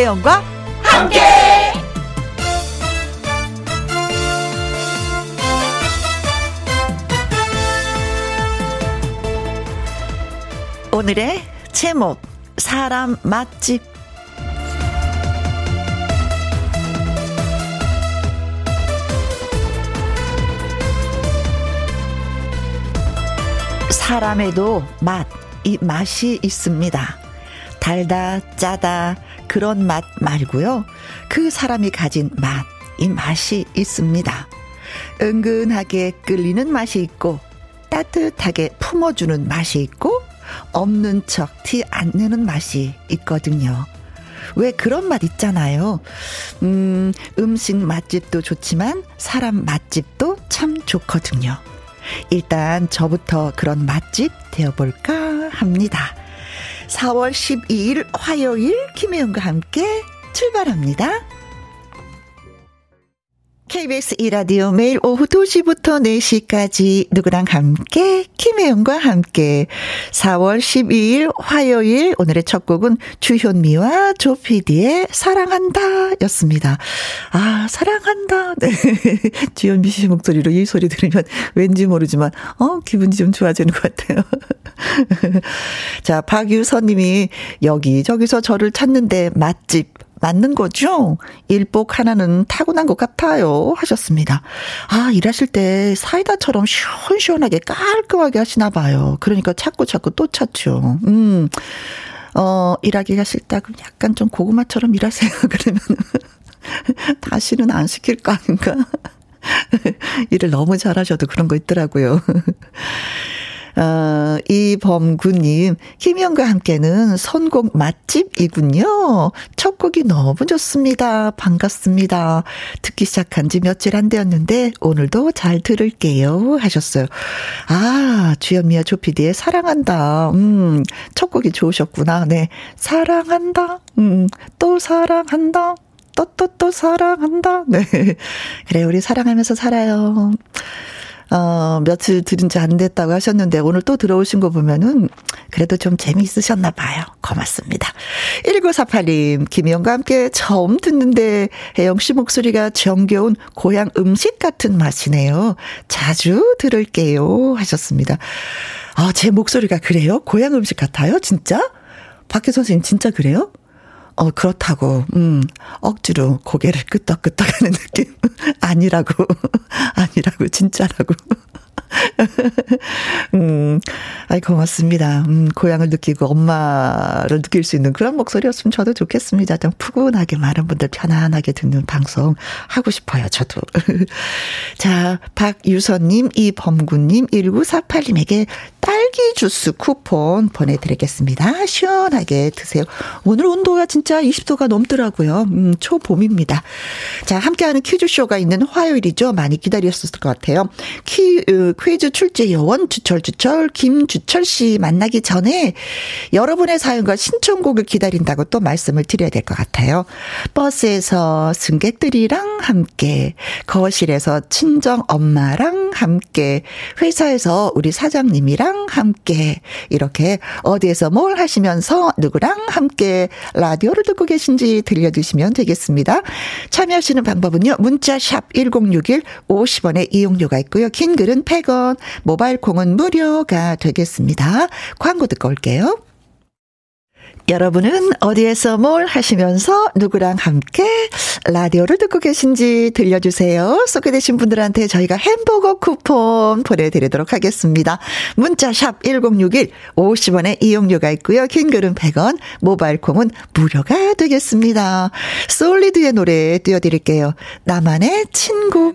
김혜영과 함께. 오늘의 제목 사람 맛집 사람에도 맛, 이 맛이 있습니다. 달다, 짜다, 그런 맛 말고요. 그 사람이 가진 맛, 이 맛이 있습니다. 은근하게 끌리는 맛이 있고, 따뜻하게 품어주는 맛이 있고, 없는 척 티 안 내는 맛이 있거든요. 왜 그런 맛 있잖아요. 음, 음식 맛집도 좋지만 사람 맛집도 참 좋거든요. 일단 저부터 그런 맛집 되어볼까 합니다. 4월 12일 화요일 김혜영과 함께 출발합니다. KBS 이라디오 매일 오후 2시부터 4시까지 누구랑 함께 김혜영과 함께 4월 12일 화요일 오늘의 첫 곡은 주현미와 조피디의 사랑한다 였습니다. 아 사랑한다 네. 주현미 씨 목소리로 이 소리 들으면 왠지 모르지만 어 기분이 좀 좋아지는 것 같아요. 자 박유선 님이 여기저기서 저를 찾는데 맛집 맞는 거죠? 일복 하나는 타고난 것 같아요. 하셨습니다. 아, 일하실 때 사이다처럼 시원시원하게 깔끔하게 하시나 봐요. 그러니까 찾고 찾고 또 찾죠. 음. 어, 일하기가 싫다. 그럼 약간 좀 고구마처럼 일하세요. 그러면 다시는 안 시킬 거 아닌가? 일을 너무 잘하셔도 그런 거 있더라고요. 어, 이범구님, 김희영과 함께는 선곡 맛집이군요. 첫 곡이 너무 좋습니다. 반갑습니다. 듣기 시작한 지 며칠 안 되었는데, 오늘도 잘 들을게요. 하셨어요. 아, 주현미와 조피디의 사랑한다. 음, 첫 곡이 좋으셨구나. 네. 사랑한다. 음, 또 사랑한다. 또, 또, 또 사랑한다. 네. 그래, 우리 사랑하면서 살아요. 어, 며칠 들은 지 안 됐다고 하셨는데 오늘 또 들어오신 거 보면은 그래도 좀 재미있으셨나 봐요. 고맙습니다. 1948님, 김희영과 함께 처음 듣는데 혜영 씨 목소리가 정겨운 고향 음식 같은 맛이네요. 자주 들을게요. 하셨습니다. 아, 제 목소리가 그래요? 고향 음식 같아요? 진짜? 박혜 선생님 진짜 그래요? 어, 그렇다고, 음, 억지로 고개를 끄덕끄덕 하는 느낌. 아니라고, 아니라고, 진짜라고. 음, 아이, 고맙습니다. 음, 고향을 느끼고 엄마를 느낄 수 있는 그런 목소리였으면 저도 좋겠습니다. 좀 푸근하게 많은 분들 편안하게 듣는 방송 하고 싶어요, 저도. 자, 박유선님, 이범구님, 1948님에게 딸기 주스 쿠폰 보내드리겠습니다. 시원하게 드세요. 오늘 온도가 진짜 20도가 넘더라고요. 음, 초봄입니다. 자, 함께하는 퀴즈쇼가 있는 화요일이죠. 많이 기다렸을 것 같아요. 퀴, 으, 퀴즈 출제 요원 주철 주철 김주철 씨 만나기 전에 여러분의 사연과 신청곡을 기다린다고 또 말씀을 드려야 될 것 같아요. 버스에서 승객들이랑 함께, 거실에서 친정 엄마랑 함께, 회사에서 우리 사장님이랑 함께, 이렇게 어디에서 뭘 하시면서 누구랑 함께 라디오를 듣고 계신지 들려주시면 되겠습니다. 참여하시는 방법은요. 문자 샵 1061 50원의 이용료가 있고요. 긴 글은 100원, 모바일 콩은 무료가 되겠습니다. 광고 듣고 올게요. 여러분은 어디에서 뭘 하시면서 누구랑 함께 라디오를 듣고 계신지 들려주세요. 소개되신 분들한테 저희가 햄버거 쿠폰 보내드리도록 하겠습니다. 문자샵 1061 50원의 이용료가 있고요. 긴 글은 100원, 모바일 콩은 무료가 되겠습니다. 솔리드의 노래 띄워드릴게요. 나만의 친구.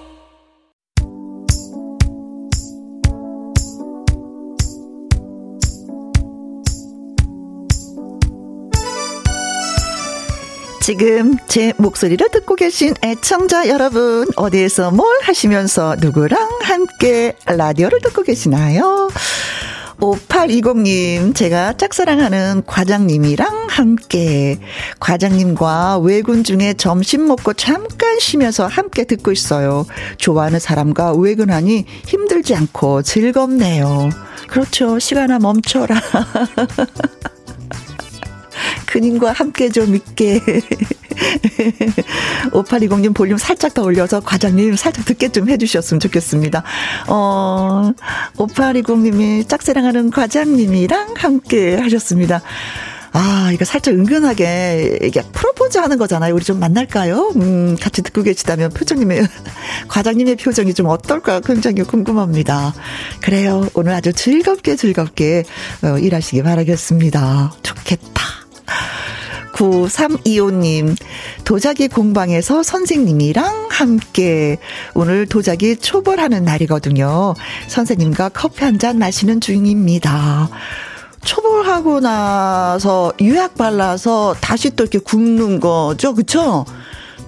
지금 제 목소리를 듣고 계신 애청자 여러분, 어디에서 뭘 하시면서 누구랑 함께 라디오를 듣고 계시나요? 5820님, 제가 짝사랑하는 과장님이랑 함께, 과장님과 외근 중에 점심 먹고 잠깐 쉬면서 함께 듣고 있어요. 좋아하는 사람과 외근하니 힘들지 않고 즐겁네요. 그렇죠. 시간아 멈춰라. 그님과 함께 좀 있게. 5820님 볼륨 살짝 더 올려서 과장님 살짝 듣게 좀 해주셨으면 좋겠습니다. 어, 5820님이 짝사랑하는 과장님이랑 함께 하셨습니다. 아, 이거 살짝 은근하게 이게 프로포즈 하는 거잖아요. 우리 좀 만날까요? 음, 같이 듣고 계시다면 표정님의, 과장님의 표정이 좀 어떨까 굉장히 궁금합니다. 그래요. 오늘 아주 즐겁게 즐겁게 어, 일하시기 바라겠습니다. 좋겠다. 9325님, 도자기 공방에서 선생님이랑 함께 오늘 도자기 초벌하는 날이거든요. 선생님과 커피 한 잔 마시는 중입니다. 초벌하고 나서 유약 발라서 다시 또 이렇게 굽는 거죠. 그쵸?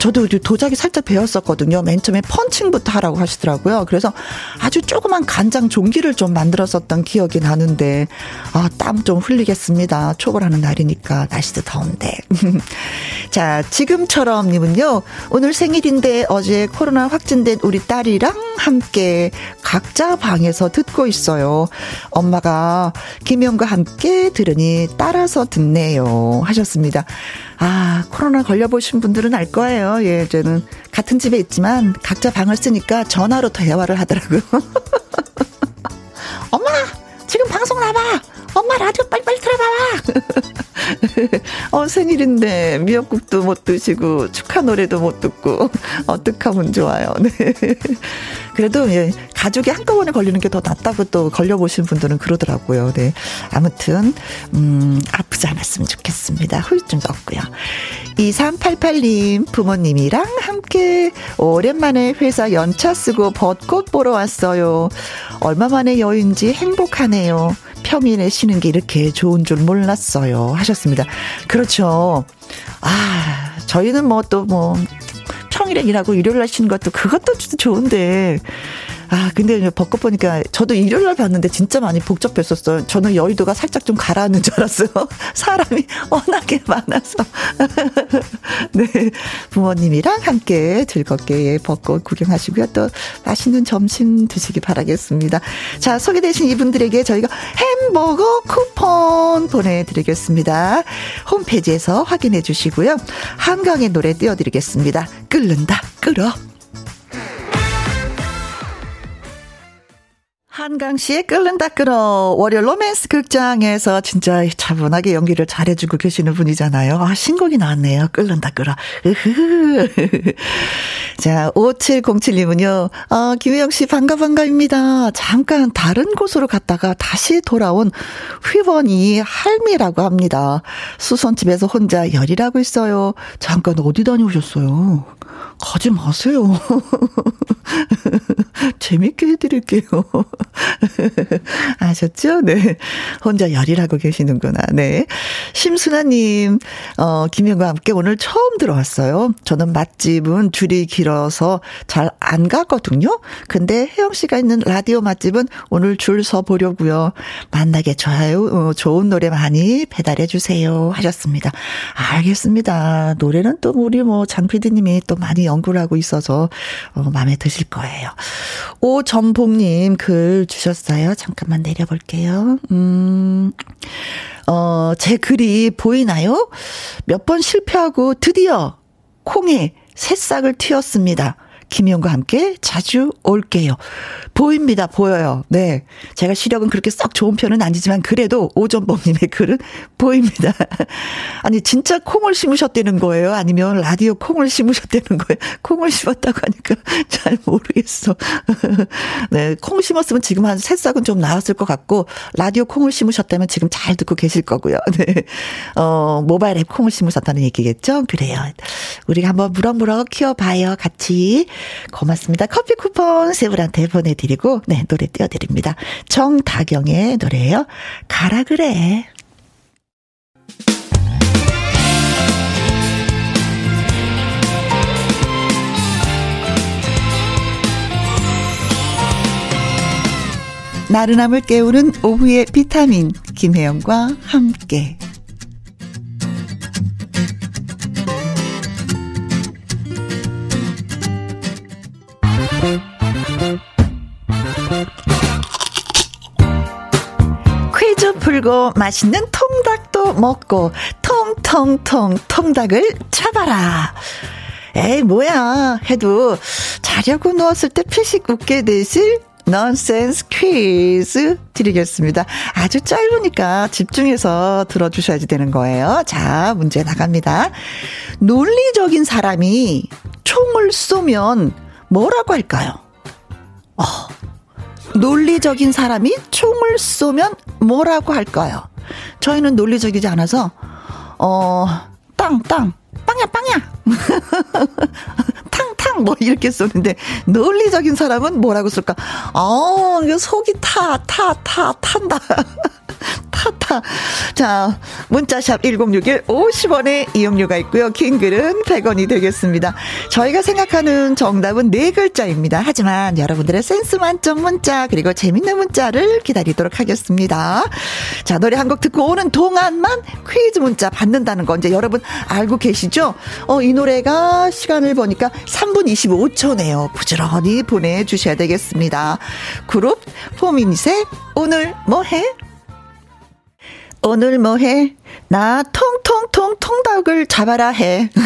저도 도자기 살짝 배웠었거든요. 맨 처음에 펀칭부터 하라고 하시더라고요. 그래서 아주 조그만 간장 종기를 좀 만들었었던 기억이 나는데, 아, 땀 좀 흘리겠습니다. 초벌하는 날이니까, 날씨도 더운데. 자, 지금처럼 님은요, 오늘 생일인데 어제 코로나 확진된 우리 딸이랑 함께 각자 방에서 듣고 있어요. 엄마가 김영과 함께 들으니 따라서 듣네요. 하셨습니다. 아, 코로나 걸려보신 분들은 알 거예요. 예, 저는 같은 집에 있지만 각자 방을 쓰니까 전화로 대화를 하더라고요. 엄마! 지금 방송 나봐! 엄마 라디오 빨리빨리 틀어봐봐! 어, 생일인데 미역국도 못 드시고 축하 노래도 못 듣고 어떡하면 좋아요. 네. 그래도 예, 가족이 한꺼번에 걸리는 게 더 낫다고 또 걸려보신 분들은 그러더라고요. 네. 아무튼 음, 아프지 않았으면 좋겠습니다. 후유증도 없고요. 2388님 부모님이랑 함께 오랜만에 회사 연차 쓰고 벚꽃 보러 왔어요. 얼마 만에 여유인지 행복하네요. 평일에 쉬는 게 이렇게 좋은 줄 몰랐어요. 하셨습니다. 그렇죠. 아, 저희는 뭐 또뭐 뭐 평일에 일하고 일요일 날 쉬는 것도 그것도 좋은데 아, 근데 벚꽃 보니까 저도 일요일 날 봤는데 진짜 많이 복잡했었어요. 저는 여의도가 살짝 좀 가라앉는 줄 알았어요. 사람이 워낙에 많아서. 네. 부모님이랑 함께 즐겁게 벚꽃 구경하시고요. 또 맛있는 점심 드시기 바라겠습니다. 자, 소개되신 이분들에게 저희가 햄버거 쿠폰 보내드리겠습니다. 홈페이지에서 확인해 주시고요. 한강의 노래 띄워드리겠습니다. 끓는다, 끓어. 한강 씨의 끓는다 끓어 월요 로맨스 극장에서 진짜 차분하게 연기를 잘해주고 계시는 분이잖아요. 아 신곡이 나왔네요. 끓는다 끓어. 으흐. 자 5707님은요. 어, 김혜영 씨 반가 반가입니다. 잠깐 다른 곳으로 갔다가 다시 돌아온 휘번이 할미라고 합니다. 수선집에서 혼자 열일하고 있어요. 잠깐 어디 다녀오셨어요? 가지 마세요. 재밌게 해드릴게요. 아셨죠? 네. 혼자 열일하고 계시는구나. 네. 심순아님, 어, 김현과 함께 오늘 처음 들어왔어요. 저는 맛집은 줄이 길어서 잘 안 가거든요. 근데 혜영 씨가 있는 라디오 맛집은 오늘 줄 서 보려고요. 만나게 좋아요. 어, 좋은 노래 많이 배달해 주세요. 하셨습니다. 알겠습니다. 노래는 또 우리 뭐 장피디님이 또 많이 연구를 하고 있어서 어, 마음에 드실 거예요. 오전복님 글 주셨어요. 잠깐만 내려볼게요. 음, 어, 제 글이 보이나요? 몇 번 실패하고 드디어 콩에 새싹을 틔웠습니다. 김희영과 함께 자주 올게요. 보입니다. 보여요. 네. 제가 시력은 그렇게 썩 좋은 편은 아니지만 그래도 오전범님의 글은 보입니다. 아니, 진짜 콩을 심으셨다는 거예요? 아니면 라디오 콩을 심으셨다는 거예요? 콩을 심었다고 하니까 잘 모르겠어. 네. 콩 심었으면 지금 한 새싹은 좀 나왔을 것 같고, 라디오 콩을 심으셨다면 지금 잘 듣고 계실 거고요. 네. 어, 모바일 앱 콩을 심으셨다는 얘기겠죠? 그래요. 우리가 한번 무럭무럭 키워봐요. 같이. 고맙습니다. 커피 쿠폰 세 분한테 보내드리고, 네, 노래 띄워드립니다. 정다경의 노래예요. 가라 그래. 나른함을 깨우는 오후의 비타민 김혜영과 함께 풀고 맛있는 통닭도 먹고 통통통 통닭을 잡아라. 에이 뭐야 해도 자려고 누웠을 때 피식 웃게 되실 넌센스 퀴즈 드리겠습니다. 아주 짧으니까 집중해서 들어주셔야지 되는 거예요. 자, 문제 나갑니다. 논리적인 사람이 총을 쏘면 뭐라고 할까요? 어, 논리적인 사람이 총을 쏘면 뭐라고 할까요? 저희는 논리적이지 않아서, 어, 땅, 땅, 빵야, 빵야. 탕 탕, 뭐, 이렇게 쏘는데, 논리적인 사람은 뭐라고 쏠까? 어, 속이 타, 타, 타, 탄다. 타타. 자, 문자샵 1061 50원의 이용료가 있고요. 긴 글은 100원이 되겠습니다. 저희가 생각하는 정답은 네 글자입니다. 하지만 여러분들의 센스 만점 문자 그리고 재밌는 문자를 기다리도록 하겠습니다. 자, 노래 한 곡 듣고 오는 동안만 퀴즈 문자 받는다는 거 이제 여러분 알고 계시죠? 어, 이 노래가 시간을 보니까 3분 25초네요. 부지런히 보내 주셔야 되겠습니다. 그룹 포미닛의 오늘 뭐 해? 오늘 뭐 해? 나 통통통 통닭을 잡아라 해.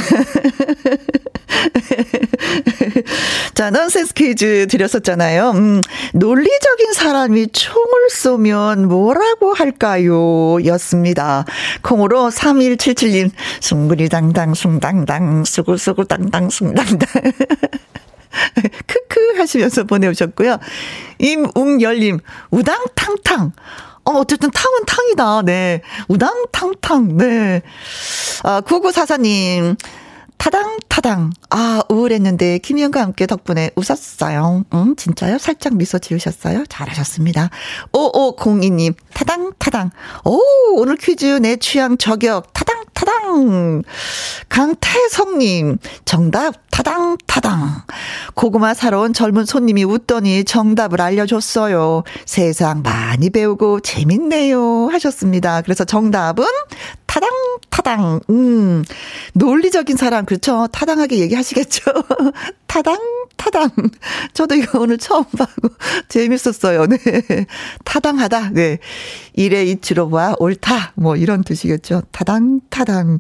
자, 넌센스 퀴즈 드렸었잖아요. 음, 논리적인 사람이 총을 쏘면 뭐라고 할까요? 였습니다. 콩으로 3177님, 숭구리당당, 숭당당, 수구수구당당, 숭당당. 크크 하시면서 보내오셨고요. 임웅열님, 우당탕탕. 어, 어쨌든 탕은 탕이다. 네. 우당탕탕. 네. 아, 9944님. 타당, 타당. 아, 우울했는데, 김희영과 함께 덕분에 웃었어요. 응, 진짜요? 살짝 미소 지으셨어요? 잘하셨습니다. 5502님, 타당, 타당. 오, 오늘 퀴즈 내 취향 저격. 타당, 타당. 강태성님, 정답, 타당, 타당. 고구마 사러 온 젊은 손님이 웃더니 정답을 알려줬어요. 세상 많이 배우고 재밌네요. 하셨습니다. 그래서 정답은 타당, 타당. 음, 논리적인 사람, 그렇죠. 타당하게 얘기하시겠죠. 타당, 타당. 저도 이거 오늘 처음 봐고 재밌었어요. 네. 타당하다. 네. 일에 이치로 봐. 옳다. 뭐 이런 뜻이겠죠. 타당, 타당.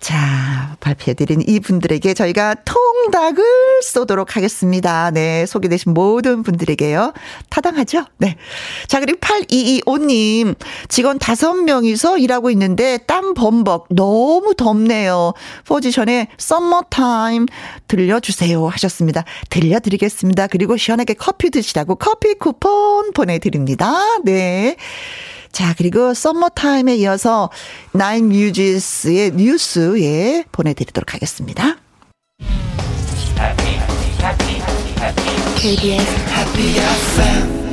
자, 발표해드린 이분들에게 저희가 통닭을 쏘도록 하겠습니다. 네. 소개되신 모든 분들에게요. 타당하죠? 네. 자, 그리고 8225님. 직원 5명이서 일하고 있는데 땀 범벅. 너무 덥네요. 포지션에 Summer Time 들려주세요. 하셨습니다. 들려드리겠습니다. 그리고 시원하게 커피 드시라고 커피 쿠폰 보내드립니다. 네. 자, 그리고 Summer Time에 이어서 나인 뮤지스의 뉴스, 예, 보내드리도록 하겠습니다. KBS Happy FM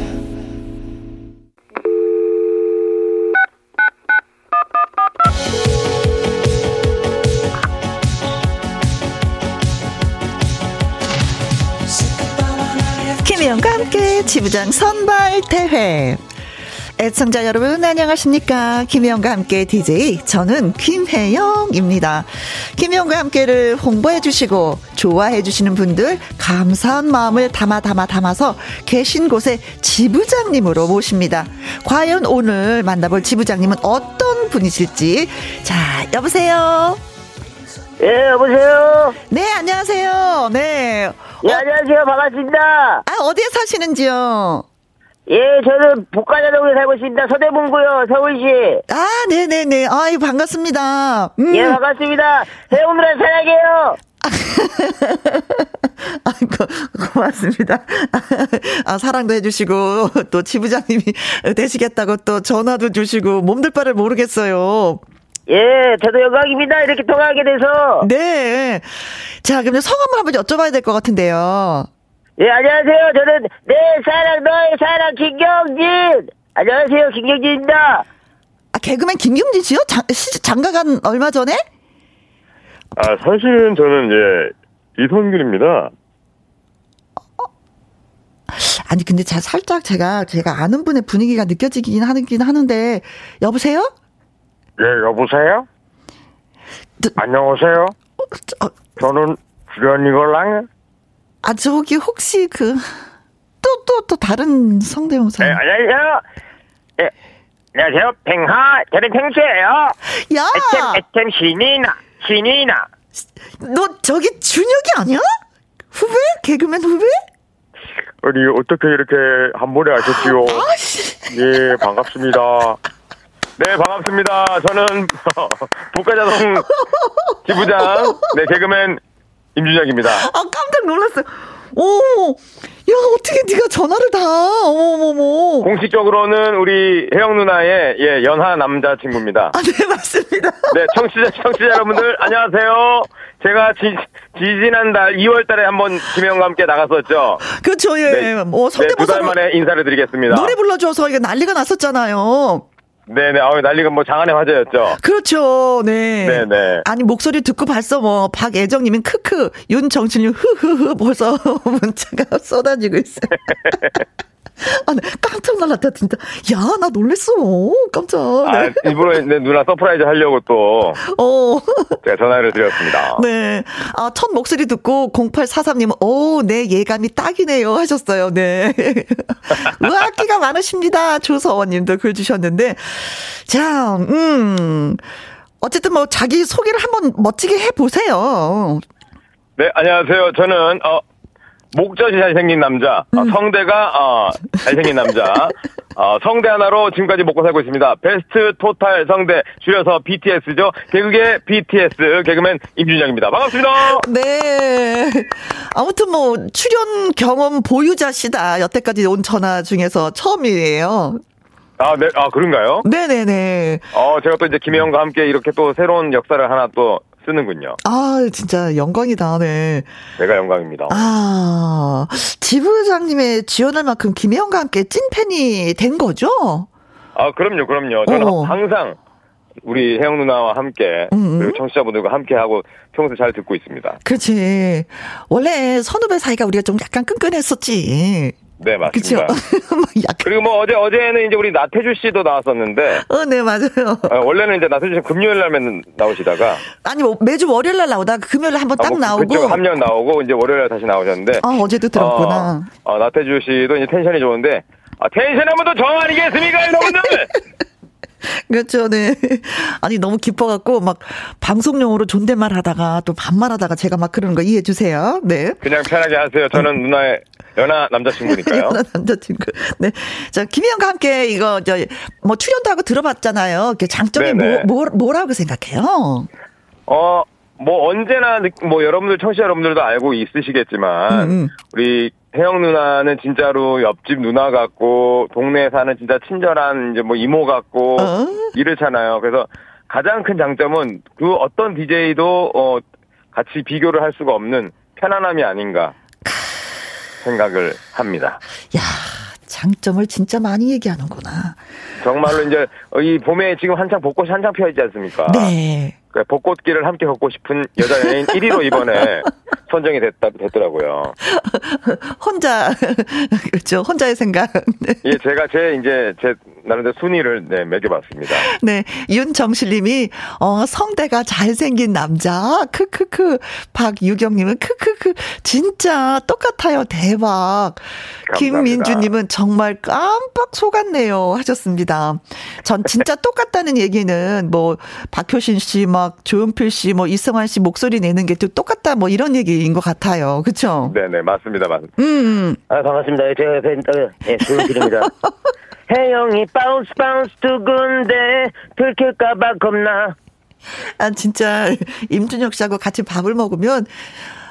김혜영과 함께 지부장 선발 대회. 애청자 여러분 안녕하십니까 김혜영과 함께 DJ 저는 김혜영입니다 김혜영과 함께를 홍보해 주시고 좋아해 주시는 분들 감사한 마음을 담아 담아 담아서 계신 곳에 지부장님으로 모십니다 과연 오늘 만나볼 지부장님은 어떤 분이실지 자 여보세요 예, 여보세요? 네 안녕하세요 네 예, 안녕하세요. 반갑습니다. 아, 어디에 사시는지요? 예, 저는 북가자동에 살고 있습니다. 서대문구요, 서울시. 아, 네네네. 아이, 반갑습니다. 음. 예, 반갑습니다. 해오느라 사랑해요. 아이고, 고맙습니다. 아, 사랑도 해주시고, 또 지부장님이 되시겠다고 또 전화도 주시고, 몸둘 바를 모르겠어요. 예, 저도 영광입니다. 이렇게 통화하게 돼서. 네. 자, 그러면 성함을 한번 여쭤봐야 될 것 같은데요. 예, 안녕하세요. 저는 내 사랑, 너의 사랑, 김경진. 안녕하세요. 김경진입니다. 아, 개그맨 김경진 씨요? 장, 시, 장가간 얼마 전에? 아, 사실은 저는 이제 이성균입니다. 아니 근데 자 살짝 제가 제가 아는 분의 분위기가 느껴지긴 하긴 하는데 여보세요? 예, 여보세요? 저- 안녕하세요. 어, 저 는 주연이걸랑. 아 저기 혹시 그 또 또 또 다른 성대모사 네, 안녕하세요. 예, 안녕하세요. 팽하, 저는 팽수예요. 야! 애템, 애템 신이나, 신이나. 너 저기 준혁이 아니야? 후배? 개그맨 후배? 아니, 어떻게 이렇게 한 번에 아셨지요? 아씨. 예, 반갑습니다. 네, 반갑습니다. 저는 북가자동 지부장, 네, 개그맨 임준혁입니다. 아 깜짝 놀랐어요. 오, 야 어떻게 네가 전화를 다? 어머머머. 공식적으로는 우리 혜영 누나의 예, 연하 남자 친구입니다. 아 네 맞습니다. 네, 청취자, 청취자 여러분들, 안녕하세요. 제가 지, 지지난달 2월 달에 한번 김혜영과 함께 나갔었죠. 그렇죠 예. 네. 뭐 네, 두달 성대모사 만에 인사를 드리겠습니다. 노래 불러줘서 이게 난리가 났었잖아요. 네네, 아우, 난리가 뭐 장안의 화제였죠. 그렇죠. 네. 네네. 아니 목소리 듣고 벌써 뭐 박애정님은 크크 윤정신님 흐흐흐 벌써 문자가 쏟아지고 있어요. 아, 네. 깜짝 놀랐다 진짜. 야 나 놀랬어. 깜짝. 아, 네. 일부러 네, 누나 surprise 하려고 또 어. 제가 전화를 드렸습니다. 네. 아, 첫 목소리 듣고 0843님, 오, 네, 예감이 딱이네요. 하셨어요. 네. 의학기가 많으십니다. 조서원님도 글 주셨는데. 자, 음. 어쨌든 뭐 자기 소개를 한번 멋지게 해보세요. 네, 안녕하세요. 저는, 어, 목젖이 잘생긴 남자, 어, 성대가, 어, 잘생긴 남자, 어, 성대 하나로 지금까지 먹고 살고 있습니다. 베스트 토탈 성대, 줄여서 BTS죠. 개그계 BTS, 개그맨 임준영입니다. 반갑습니다. 네. 아무튼 뭐 출연 경험 보유자시다. 여태까지 온 전화 중에서 처음이에요. 아, 네, 아, 그런가요? 네네네. 어, 제가 또 이제 김혜영과 함께 이렇게 또 새로운 역사를 하나 또 쓰는군요. 아, 진짜 영광이다. 네. 제가 영광입니다. 아, 지부장님의 지원할 만큼 김혜영과 함께 찐팬이 된 거죠? 아, 그럼요, 그럼요. 저는 어. 항상 우리 혜영 누나와 함께, 음. 그리고 청취자분들과 함께 하고 평소 잘 듣고 있습니다. 그렇지. 원래 선후배 사이가 우리가 좀 약간 끈끈했었지. 네, 그쵸? 맞습니다. 뭐. 그리고 뭐 어제, 어제는 이제 우리 나태주 씨도 나왔었는데, 어, 네, 맞아요. 어, 원래는 이제 나태주 씨 금요일 날만 나오시다가, 아니, 뭐, 매주 월요일 날 나오다가 금요일 날 한번 딱 아, 뭐 나오고. 그쪽 한년 나오고, 이제 월요일 날 다시 나오셨는데, 아, 어제도 들었구나. 어, 어, 나태주 씨도 이제 텐션이 좋은데, 아, 텐션 하면 더정 아니겠습니까, 여러분들? 그렇죠, 네. 아니, 너무 기뻐갖고, 막, 방송용으로 존댓말 하다가, 또 반말 하다가 제가 막 그러는 거 이해해주세요. 네. 그냥 편하게 하세요. 저는 누나의 연하 남자친구니까요. 연하 남자친구. 네. 자, 김희영과 함께 이거, 저, 뭐, 출연도 하고 들어봤잖아요. 그 장점이 네네. 뭐, 뭐, 뭐라고 생각해요? 어, 뭐 언제나 느- 뭐 여러분들 청취자 여러분들도 알고 있으시겠지만 음, 음. 우리 혜영 누나는 진짜로 옆집 누나 같고 동네에 사는 진짜 친절한 이제 뭐 이모 같고 어? 이렇잖아요. 그래서 가장 큰 장점은 그 어떤 DJ도 어 같이 비교를 할 수가 없는 편안함이 아닌가 생각을 합니다. 야 장점을 진짜 많이 얘기하는구나. 정말로 이제 이 봄에 지금 한창 벚꽃이 한창 피어 있지 않습니까? 네. 그 벚꽃길을 함께 걷고 싶은 여자 연예인 1위로 이번에 선정이 됐다, 됐더라고요. 혼자, 그렇죠. 혼자의 생각. 네. 예, 제가 제 이제 제 나름대로 순위를 네, 매겨봤습니다. 네. 윤정실님이, 어, 성대가 잘생긴 남자. 크크크. 박유경님은 크크크. 진짜 똑같아요. 대박. 감사합니다. 김민주님은 정말 깜빡 속았네요. 하셨습니다. 전 진짜 똑같다는 얘기는 뭐, 박효신 씨, 막, 조은필 씨, 뭐, 이승환 씨 목소리 내는 게 또 똑같다. 뭐, 이런 얘기인 것 같아요. 그쵸? 네네, 맞습니다. 맞습니다. 음. 아, 반갑습니다. 제가 팬, 어, 예, 조용필입니다. 혜영이 bounce bounce 두근대 들킬까봐 겁나. 아, 진짜, 임준혁 씨하고 같이 밥을 먹으면,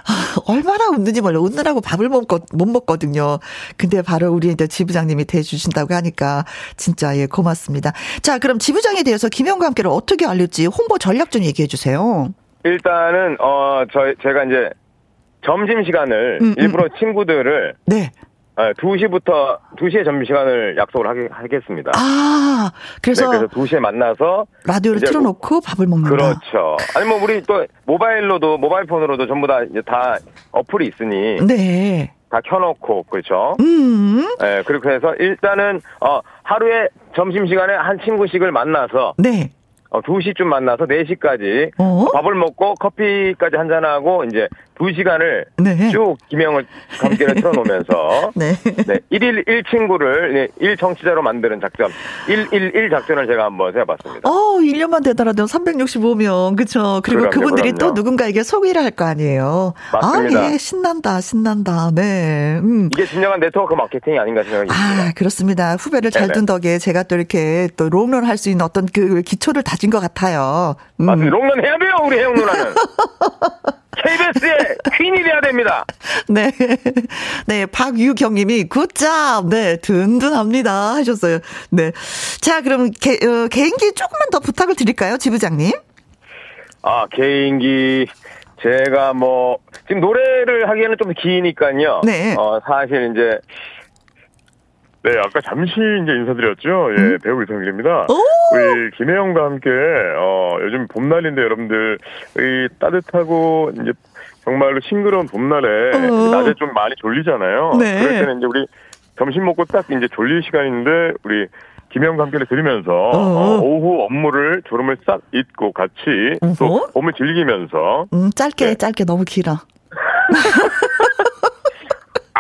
아, 얼마나 웃는지 몰라. 웃느라고 밥을 못, 먹, 못 먹거든요. 근데 바로 우리 이제 지부장님이 대주신다고 하니까 진짜 예, 고맙습니다. 자, 그럼 지부장에 대해서 김영과 함께를 어떻게 알릴지 홍보 전략 좀 얘기해 주세요. 일단은 어, 저 제가 이제 점심 시간을 음, 음. 일부러 친구들을 네. 어, 2시부터 2시에 점심 시간을 약속을 하게, 하겠습니다. 아, 네, 그래서 그래서 2시에 만나서 라디오를 이제 틀어 놓고 밥을 먹는다. 그렇죠. 아니 뭐 우리 또 모바일로도 모바일 폰으로도 전부 다 이제 다 어플이 있으니 네. 다 켜놓고 그렇죠. 음. 예, 그렇게 해서 일단은 어 하루에 점심 시간에 한 친구씩을 만나서 네. 어 2시쯤 만나서 4시까지 어? 밥을 먹고 커피까지 한 잔하고 이제 2시간을 네. 쭉 김영을 함께를 틀어놓으면서 네. 네, 1일 1친구를 네, 1정치자로 만드는 작전 111 작전을 제가 한번 해봤습니다. 어, 1년만 되더라도 365명, 그쵸. 그리고 그럼요, 그분들이 또 그럼요. 누군가에게 소개를 할 거 아니에요. 맞습니다. 아, 예, 신난다, 신난다. 네. 음. 이게 진정한 네트워크 마케팅이 아닌가 생각이 듭니다. 아, 그렇습니다. 후배를 잘. 둔 덕에 제가 또 이렇게 또 롱런 할 수 있는 어떤 그 기초를 다진 것 같아요. 음. 맞습니다. 롱런 해야 돼요, 우리 혜영 누나는. KBS의 퀸이 돼야 됩니다. 네. 네, 박유경 님이 굿잡. 네, 든든합니다. 하셨어요. 네. 자, 그럼 개, 어, 개인기 조금만 더 부탁을 드릴까요, 지부장님? 아, 개인기. 제가 뭐, 지금 노래를 하기에는 좀 기니까요. 네. 어, 사실 이제. 네, 아까 잠시 이제 인사드렸죠. 예, 배우 이성길입니다. 오! 우리 김혜영과 함께, 어, 요즘 봄날인데 여러분들, 이 따뜻하고, 이제 정말로 싱그러운 봄날에 어. 낮에 좀 많이 졸리잖아요. 네. 그럴 때는 이제 우리 점심 먹고 딱 이제 졸릴 시간인데, 우리 김혜영과 함께를 들으면서, 어, 오후 업무를 졸음을 싹 잊고 같이 또 어허. 봄을 즐기면서, 음, 짧게, 네. 짧게 너무 길어.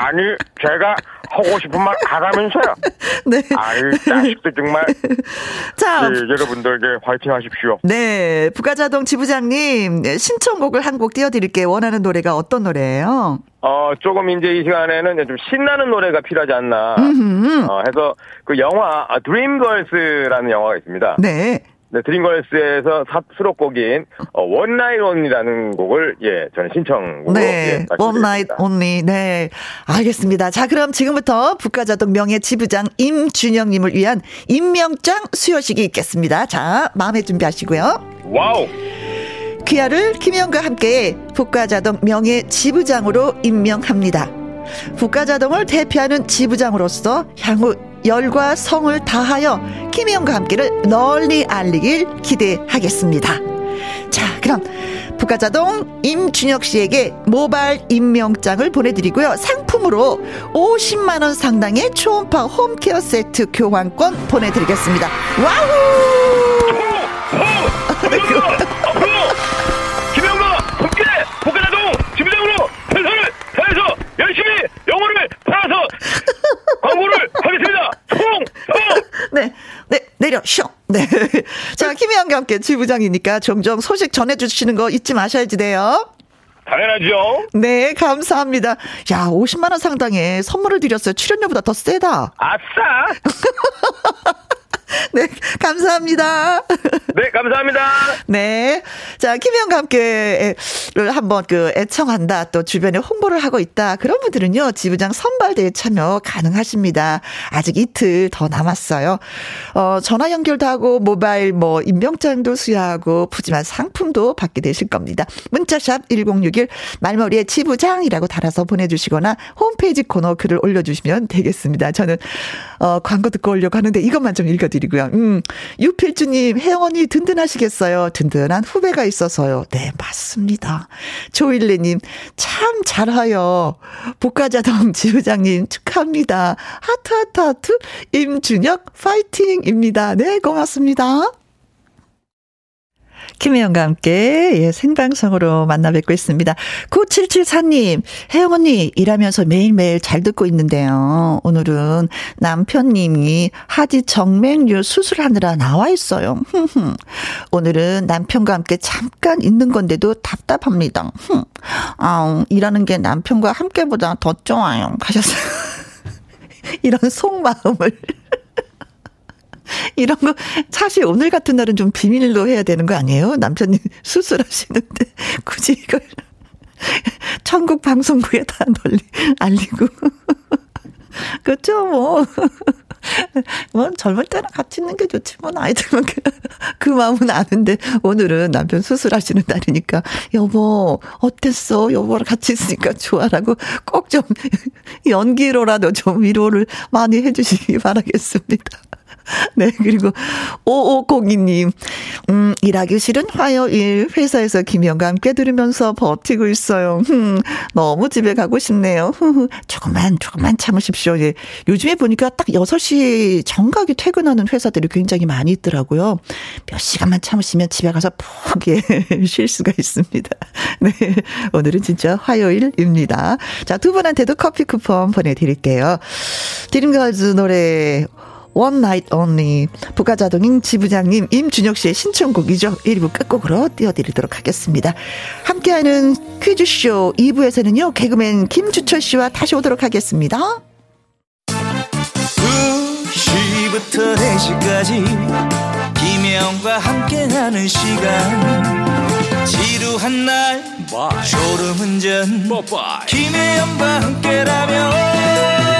아니, 제가 하고 싶은 말 하라면서요. 네. 아유, 자식들 정말, 자, 예, 여러분들에게 화이팅 하십시오. 네. 부가자동 지부장님, 네, 신청곡을 한 곡 띄워드릴게요. 원하는 노래가 어떤 노래예요? 어, 조금 이제 이 시간에는 좀 신나는 노래가 필요하지 않나. 음흠. 어, 해서 그 영화, 아, 드림걸스라는 영화가 있습니다. 네. 네, 드림걸스에서 삽 수록곡인 어, One Night One이라는 곡을 예, 저는 신청곡으로 네. 예, One Night 말씀드리겠습니다. Only. 네. 알겠습니다. 자, 그럼 지금부터 북가좌동 명예 지부장 임준혁님을 위한 임명장 수여식이 있겠습니다. 자, 마음의 준비하시고요. Wow! 귀하를 김영과 함께 북가좌동 명예 지부장으로 임명합니다. 북가좌동을 대표하는 지부장으로서 향후 열과 성을 다하여 김영과 함께를 널리 알리길 기대하겠습니다. 자, 그럼 북가좌동 임준혁 씨에게 모바일 임명장을 보내드리고요. 상품으로 50만 원 상당의 초음파 홈케어 세트 교환권 보내드리겠습니다. Wow! 네. 자, 김혜영과 함께 지부장이니까 종종 소식 전해주시는 거 잊지 마셔야지 돼요. 당연하죠. 네, 감사합니다. 야, 50만 원 상당의 선물을 드렸어요. 출연료보다 더 세다. 아싸! 네, 감사합니다. 네, 감사합니다. 네. 자, 김혜영과 함께를 한번 그 애청한다. 또 주변에 홍보를 하고 있다. 그런 분들은요, 지부장 선발대회 참여 가능하십니다. 아직 이틀 더 남았어요. 어, 전화 연결도 하고, 모바일 뭐, 임명장도 수여하고, 푸짐한 상품도 받게 되실 겁니다. 문자샵 1061 말머리에 지부장이라고 달아서 보내주시거나, 홈페이지 코너 글을 올려주시면 되겠습니다. 저는, 어, 광고 듣고 오려고 하는데 이것만 좀 읽어드 리고요. 음, 유필주님, 언니 든든하시겠어요. 든든한 후배가 있어서요. 네, 맞습니다. 조일레님, 참 잘하여. 복가자동 지부장님 축하합니다. 하트, 하트, 하트. 임준혁, 파이팅입니다. 네, 고맙습니다. 김혜영과 함께 예, 생방송으로 만나 뵙고 있습니다. 9774님, 혜영 언니 일하면서 매일매일 잘 듣고 있는데요. 오늘은 남편님이 하지 정맥류 수술하느라 나와 있어요. 오늘은 남편과 함께 잠깐 있는 건데도 답답합니다. 흠. 아, 일하는 게 남편과 함께보다 더 좋아요. 가셨어요. 이런 속마음을. 이런 거 사실 오늘 같은 날은 좀 비밀로 해야 되는 거 아니에요? 남편이 수술하시는데 굳이 이걸 천국 방송국에 다 널리 알리고 그렇죠 뭐. 뭐 젊을 때는 같이 있는 게 좋지 뭐 나이 들면 그, 그 마음은 아는데 오늘은 남편 수술하시는 날이니까 여보 어땠어 여보랑 같이 있으니까 좋아라고 꼭 좀 연기로라도 좀 위로를 많이 해주시기 바라겠습니다. 네, 그리고 5502님, 음, 일하기 싫은 화요일 회사에서 김영과 함께 들으면서 버티고 있어요. 흠, 너무 집에 가고 싶네요. 흐흐, 조금만 조금만 참으십시오. 예. 요즘에 보니까 딱 6시 정각에 퇴근하는 회사들이 굉장히 많이 있더라고요. 몇 시간만 참으시면 집에 가서 푹 예, 쉴 수가 있습니다. 네. 오늘은 진짜 화요일입니다. 자, 두 분한테도 커피 쿠폰 보내 드릴게요. 드림걸즈 노래 One Night Only 북가자동인 지부장님 임준혁 씨의 신청곡이죠. 1부 끝곡으로 띄워드리도록 하겠습니다. 함께하는 퀴즈쇼 2부에서는요. 개그맨 김주철 씨와 다시 오도록 하겠습니다. 2시부터 4시까지 김혜영과 함께하는 시간 지루한 날 졸음운전 김혜영과 함께라면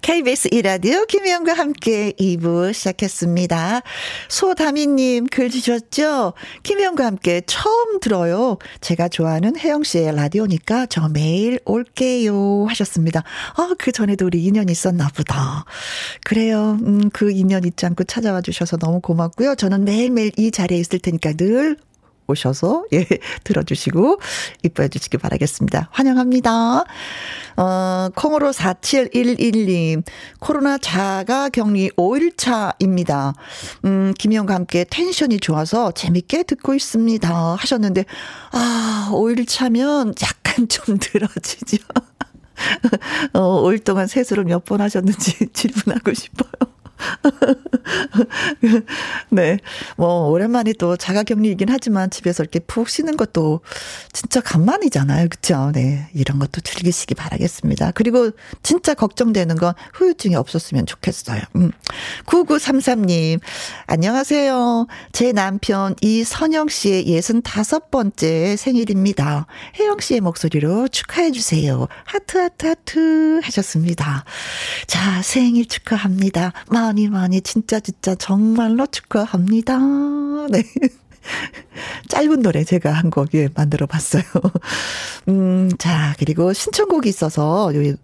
KBS 이라디오 김혜영과 함께 2부 시작했습니다. 소다미님 글 주셨죠? 김혜영과 함께 처음 들어요. 제가 좋아하는 혜영 씨의 라디오니까 저 매일 올게요 하셨습니다. 아, 그 전에도 우리 인연 있었나 보다. 그래요. 음, 그 인연 잊지 않고 찾아와 주셔서 너무 고맙고요. 저는 매일매일 이 자리에 있을 테니까 늘 오셔서 예 들어주시고 이뻐해 주시기 바라겠습니다. 환영합니다. 어 콩으로 4711님 코로나 자가 격리 5일차입니다. 음 김희영과 함께 텐션이 좋아서 재밌게 듣고 있습니다 하셨는데 아 5일차면 약간 좀 늘어지죠. 어 5일 동안 세수를 몇 번 하셨는지 질문하고 싶어요. 네. 뭐, 오랜만에 또 자가 격리이긴 하지만 집에서 이렇게 푹 쉬는 것도 진짜 간만이잖아요. 그쵸? 네. 이런 것도 즐기시기 바라겠습니다. 그리고 진짜 걱정되는 건 후유증이 없었으면 좋겠어요. 음. 9933님, 안녕하세요. 제 남편 이선영 씨의 65번째 생일입니다. 혜영 씨의 목소리로 축하해주세요. 하트, 하트, 하트 하셨습니다. 자, 생일 축하합니다. 많이, 많이, 진짜, 진짜, 정말로 축하합니다. 네. 짧은 노래 제가 한 곡, 예, 만들어 봤어요. 음, 자, 그리고 신청곡이 있어서, 요,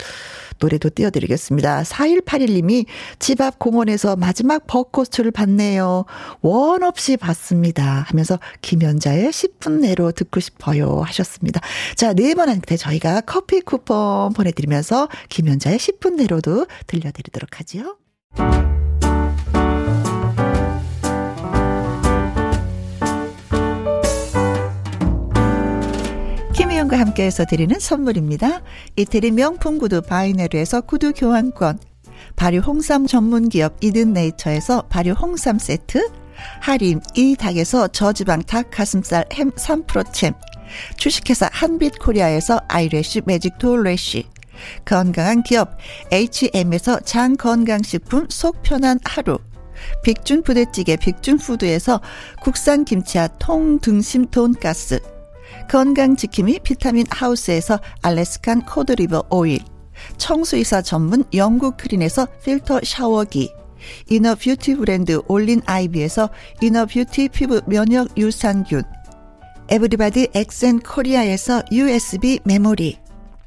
노래도 띄워드리겠습니다. 4181님이 집 앞 공원에서 마지막 벚꽃을 봤네요. 원 없이 봤습니다. 하면서 김연자의 10분 내로 듣고 싶어요. 하셨습니다. 자, 네 분한테 저희가 커피 쿠폰 보내드리면서 김연자의 10분 내로도 들려드리도록 하지요. 김희영과 함께해서 드리는 선물입니다. 이태리 명품 구두 바이네르에서 구두 교환권, 발효 홍삼 전문 기업 이든 네이처에서 발효 홍삼 세트, 하림 이 닭에서 저지방 닭 가슴살 햄 3%챔, 주식회사 한빛 코리아에서 아이래쉬 매직 돌래쉬, 건강한 기업 H&M에서 장 건강식품 속 편한 하루, 빅준 부대찌개 빅준푸드에서 국산 김치와 통등심 돈가스, 건강지킴이 비타민 하우스에서 Alaskan cod liver oil, 청소 이사 전문 영구크린에서 필터 샤워기, inner beauty 브랜드 올린 아이비에서 inner beauty 피부 면역 유산균, 에브리바디 엑센 코리아에서 USB 메모리,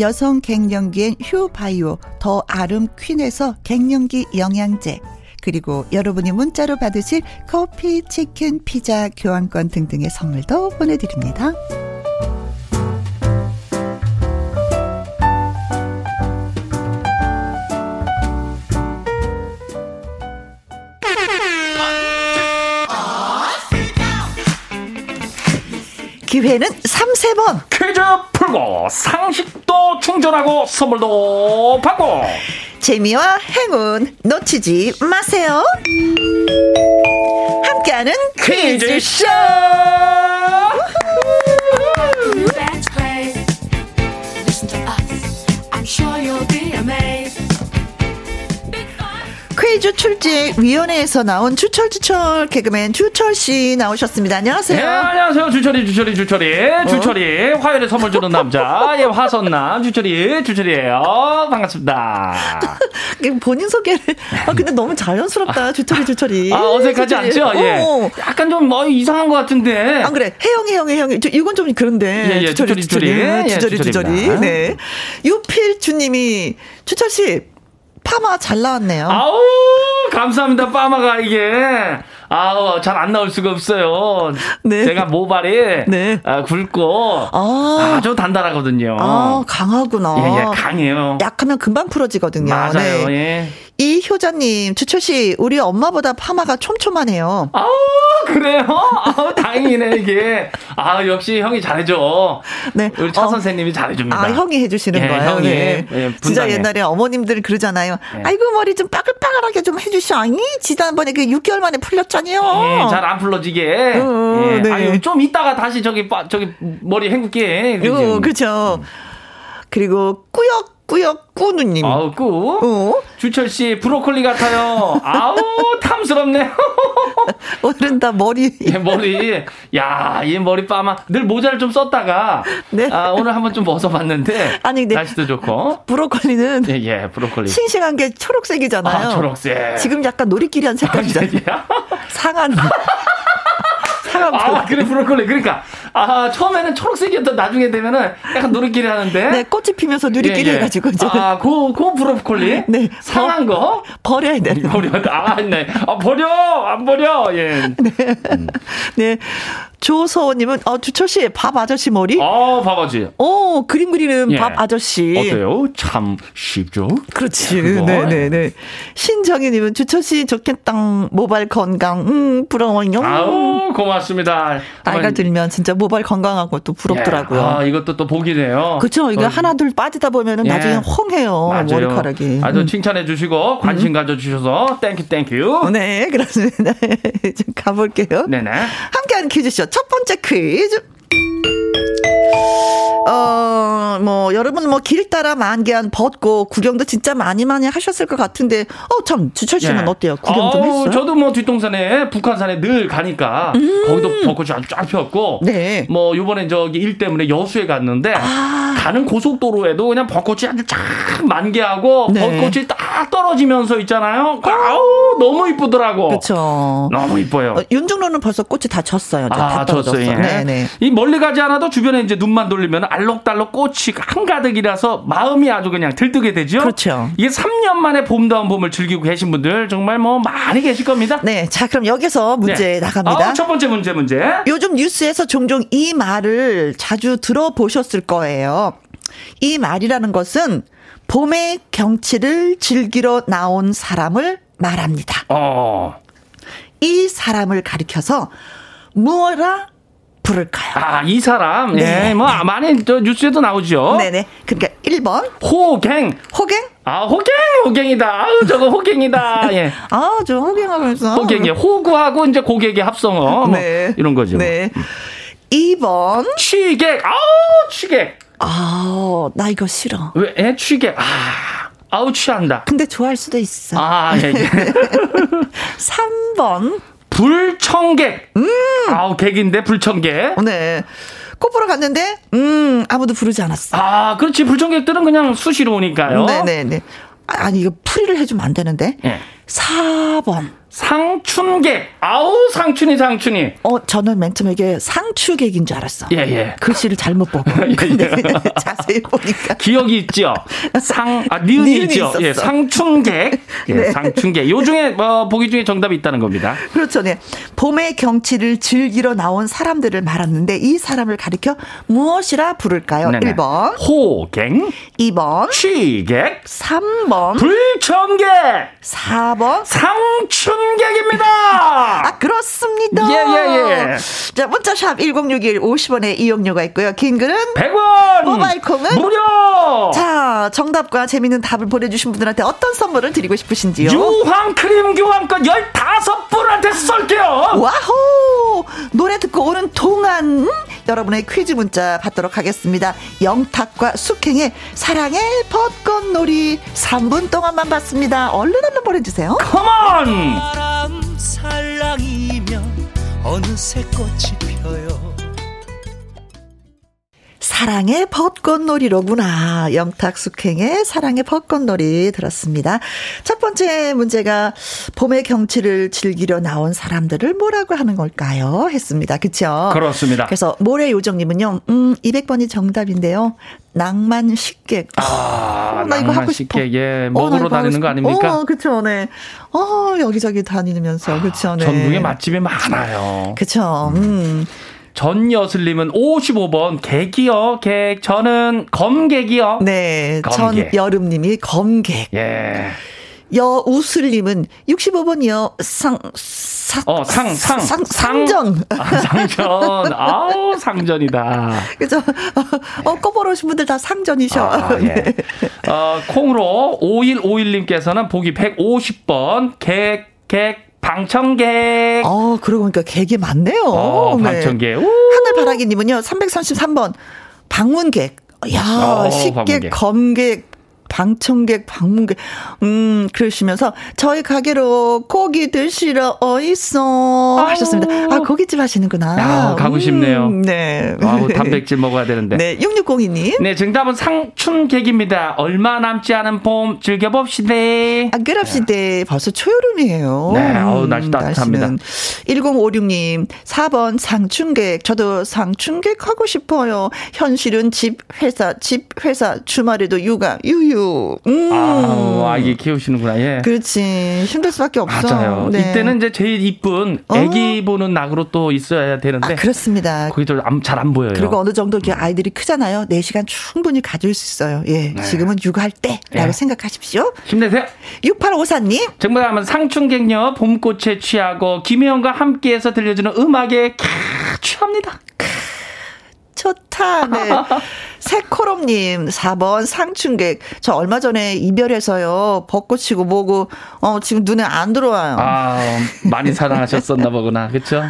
여성 갱년기엔 휴바이오 더 아름 퀸에서 갱년기 영양제, 그리고 여러분이 문자로 받으실 커피, 치킨, 피자, 교환권 등등의 선물도 보내드립니다. 기회는 3세번. 퀴즈 풀고 상식도 충전하고 선물도 받고. 재미와 행운 놓치지 마세요. 함께하는 퀴즈쇼! 퀴즈쇼 추출제 위원회에서 나온 주철 주철 개그맨 주철 씨 나오셨습니다. 네, 안녕하세요. 안녕하세요. 주철이, 주철이, 주철이. 주철이. 화요일에 선물 주는 남자. 예, 화선남. 주철이, 주철이에요. 반갑습니다. 본인 소개를. 아, 근데 너무 자연스럽다. 주철이, 주철이. 아, 어색하지 주철이. 않죠? 예. 어. 약간 좀, 뭐, 이상한 것 같은데. 안 그래. 혜영이, 혜영이. 저, 이건 좀 그런데. 예, 예, 주철이, 주철이, 주철이. 주철이. 예, 주철이, 주철이. 네. 유필주님이, 주철 씨, 파마 잘 나왔네요. 아우, 감사합니다. 빠마가 이게. 아우, 잘 안 나올 수가 없어요. 네. 제가 모발이. 네. 아, 굵고. 아. 아주 단단하거든요. 아, 강하구나. 예, 예, 강해요. 약하면 금방 풀어지거든요. 맞아요, 네. 예. 이 효자님, 주철 씨, 우리 엄마보다 파마가 촘촘하네요. 아우, 그래요? 아우, 다행이네, 이게. 아, 역시 형이 잘해줘. 네. 우리 차 어. 선생님이 잘해줍니다. 아, 형이 해주시는 예, 거예요. 형이. 네. 예, 진짜. 옛날에 어머님들 그러잖아요. 예. 아이고, 머리 좀 빠글빠글하게 좀 해주셔. 아니, 지난번에 그 6개월 만에 풀렸잖아요. 예, 잘 안 풀러지게. 어, 예. 네. 아유, 좀 이따가 다시 저기, 빠- 저기, 머리 헹굴게. 그죠? 어, 그죠. 그리고 꾸역 꾸역 꾸누님. 아우, 꾸. 어? 주철 씨, 브로콜리 같아요. 아우, 탐스럽네요. 오늘은 다 머리. 예, 머리. 야, 이 머리 빠마. 늘 모자를 좀 썼다가. 네. 아, 오늘 한번 좀 벗어봤는데. 아니, 근데 날씨도 좋고. 브로콜리는 예, 예, 브로콜리. 싱싱한 게 초록색이잖아요. 아, 초록색. 지금 약간 노리끼리한 색깔이잖아요. 예. 상한. 상한 아. 그래, 브로콜리. 그러니까. 아, 처음에는 초록색이었던 나중에 되면은 약간 노릇끼리 하는데. 네, 꽃이 피면서 누리끼리 예, 예. 해가지고. 저 아, 고, 고 브로콜리? 네. 상한 거? 버려야 돼. 버려. 아, 네. 아, 버려! 안 버려! 예. 네. 조서원님은, 어, 주철 씨, 밥 아저씨 머리? 어, 봐봐지. 어, 그림 그리는 예. 밥 아저씨. 어때요? 참 쉽죠? 그렇지. 네네 네. 신정희님은 주철 씨 좋겠다. 모발 건강. 음, 부러워요. 아우, 고맙습니다. 나이가 들면 진짜 모발 건강하고 또 부럽더라고요. 예. 아, 이것도 또 복이네요. 그렇죠. 이게 어, 하나 둘 빠지다 보면은 예. 나중에 헝해요. 맞아요. 머리카락이. 아주 음. 칭찬해 주시고 관심 가져 주셔서 thank you thank you. 네, 그렇습니다. 좀 가볼게요. 네네. 함께하는 퀴즈쇼 첫 번째 퀴즈. 어, 뭐, 여러분 뭐, 길 따라 만개한 벚꽃 구경도 진짜 많이 많이 하셨을 것 같은데, 어, 참, 주철 씨는 예. 어때요? 구경 좀 아우, 했어요? 음. 저도 뭐 뒷동산에 북한산에 늘 가니까 거기도 벚꽃이 아주 쫙 폈고 네. 뭐 요번에 저기 일 때문에 여수에 갔는데 아. 가는 고속도로에도 그냥 벚꽃이 아주 쫙 만개하고 네. 벚꽃이 딱 떨어지면서 있잖아요. 아우 너무 이쁘더라고. 그렇죠. 너무 이뻐요. 어, 윤중로는 벌써 꽃이 다 졌어요. 다 아, 떨어졌어. 졌어요. 예. 네 네. 이 멀리 가지 않아도 주변에 이제 눈만 돌리면 알록달록 꽃이 한가득이라서 마음이 아주 그냥 들뜨게 되죠. 그렇죠. 이게 3년 만에 봄다운 봄을 즐기고 계신 분들 정말 뭐 많이 계실 겁니다. 네, 자, 그럼 여기서 문제 네. 나갑니다. 아, 첫 번째 문제 문제. 요즘 뉴스에서 종종 이 말을 자주 들어보셨을 거예요. 이 말이라는 것은 봄의 경치를 즐기러 나온 사람을 말합니다. 어. 이 사람을 가리켜서 무엇라 부를까요? 아, 이 사람. 네. 예, 뭐 많이 저 뉴스에도 나오죠. 네네. 그러니까 1번 호갱. 호갱? 아, 호갱, 호갱이다. 아우, 저거 호갱이다. 예. 아, 저 호갱하면서. 호갱이 호구하고 이제 고객의 합성어. 뭐 이런 거죠. 네. 2번. 취객. 아우, 취객. 아, 나 이거 싫어. 왜? 예, 취객. 아, 아우, 취한다. 근데 좋아할 수도 있어. 아, 예, 예. 3번. 불청객. 음. 아우, 객인데 불청객. 네. 꽃 보러 갔는데, 음, 아무도 부르지 않았어. 아, 그렇지. 불청객들은 그냥 수시로 오니까요. 네네네. 아, 아니, 이거 풀이를 해주면 안 되는데. 예. 4번. 상춘객. 아우, 상춘이, 상춘이. 어, 저는 맨 처음에 이게 상추객인 줄 알았어. 예, 예. 글씨를 잘못 보고. 근데 자세히 보니까. 기억이 있죠. 상, 아, 니은이 있죠. 있었어. 예, 상춘객. 예, 네. 상춘객. 요 중에, 어, 보기 중에 정답이 있다는 겁니다. 그렇죠. 네. 봄의 경치를 즐기러 나온 사람들을 말하는데 이 사람을 가리켜 무엇이라 부를까요? 네네. 1번, 호갱, 2번, 취객, 3번, 불청객, 4번. 상춘 객입니다. 아, 그렇습니다. 예, 예, 예. 자, 문자샵 1061 50원의 이용료가 있고요. 긴 글은 100원! 모바일 콩은? 무료! 자, 정답과 재미있는 답을 보내주신 분들한테 어떤 선물을 드리고 싶으신지요? 유황 크림 교환권 15분한테 쏠게요! 와호! 노래 듣고 오는 동안 여러분의 퀴즈 문자 받도록 하겠습니다. 영탁과 숙행의 사랑의 벚꽃놀이 3분 동안만 받습니다. 얼른 얼른 보내주세요. 컴온! 바람 살랑이면 어느새 꽃이 펴요 사랑의 벚꽃놀이로구나. 영탁숙행의 사랑의 벚꽃놀이 들었습니다. 첫 번째 문제가 봄의 경치를 즐기려 나온 사람들을 뭐라고 하는 걸까요? 했습니다. 그쵸? 그렇습니다. 그래서 모래 요정님은요, 음, 200번이 정답인데요. 낭만 식객. 아, 나 이거 하고 싶어. 예, 어, 먹으러 하고 다니는 거. 아닙니까? 어, 그쵸, 네. 어, 여기저기 다니면서, 그쵸, 네. 전국에 맛집이 많아요. 그쵸, 음. 전여슬님은 55번 객이요, 객. 저는 검객이요. 네. 검객. 전여름님이 검객. 예. 여우슬님은 65번이요. 상, 사, 어, 상, 상. 상, 상. 상전. 아, 상전. 아우, 상전이다. 그죠? 어, 꺼버러신 분들 다 상전이셔. 아, 예. 네. 어, 콩으로 5151님께서는 보기 150번, 객, 객, 방청객. 어, 그러고 보니까 객이 많네요. 어, 네. 방청객. 우. 하늘바라기님은요, 333번. 방문객. 야, 어, 식객, 방문객. 검객, 방청객, 방문객, 음, 그러시면서, 저희 가게로 고기 드시러 어있어 하셨습니다. 아, 고깃집 하시는구나. 야, 가고 싶네요. 음, 네. 아우, 단백질 먹어야 되는데. 네, 6602님. 네, 정답은 상춘객입니다. 얼마 남지 않은 봄 즐겨봅시다. 아, 그럽시다. 벌써 초여름이에요. 네, 어우, 날씨 따뜻합니다. 1056님, 4번 상춘객. 저도 상춘객 하고 싶어요. 현실은 집, 회사, 집, 회사, 주말에도 육아, 유유. 음. 아, 아기 키우시는구나. 예. 그렇지. 힘들 수밖에 없어. 맞아요. 네. 이때는 이제 제일 이쁜 아기 보는 낙으로 또 있어야 되는데 아, 그렇습니다. 거기도 잘안 보여요. 그리고 어느 정도 이렇게 아이들이 크잖아요. 4시간 충분히 가질 수 있어요. 예. 지금은 육아할 때라고 네. 생각하십시오. 힘내세요. 6854님. 정답은 상춘객녀 봄꽃에 취하고 김혜영과 함께해서 들려주는 음악에 캬 취합니다. 좋다. 네. 새코롬님, 4번 상춘객. 저 얼마 전에 이별해서요. 벚꽃 치고 뭐고, 어, 지금 눈에 안 들어와요. 아, 아 많이 사랑하셨었나 보구나. 그렇죠?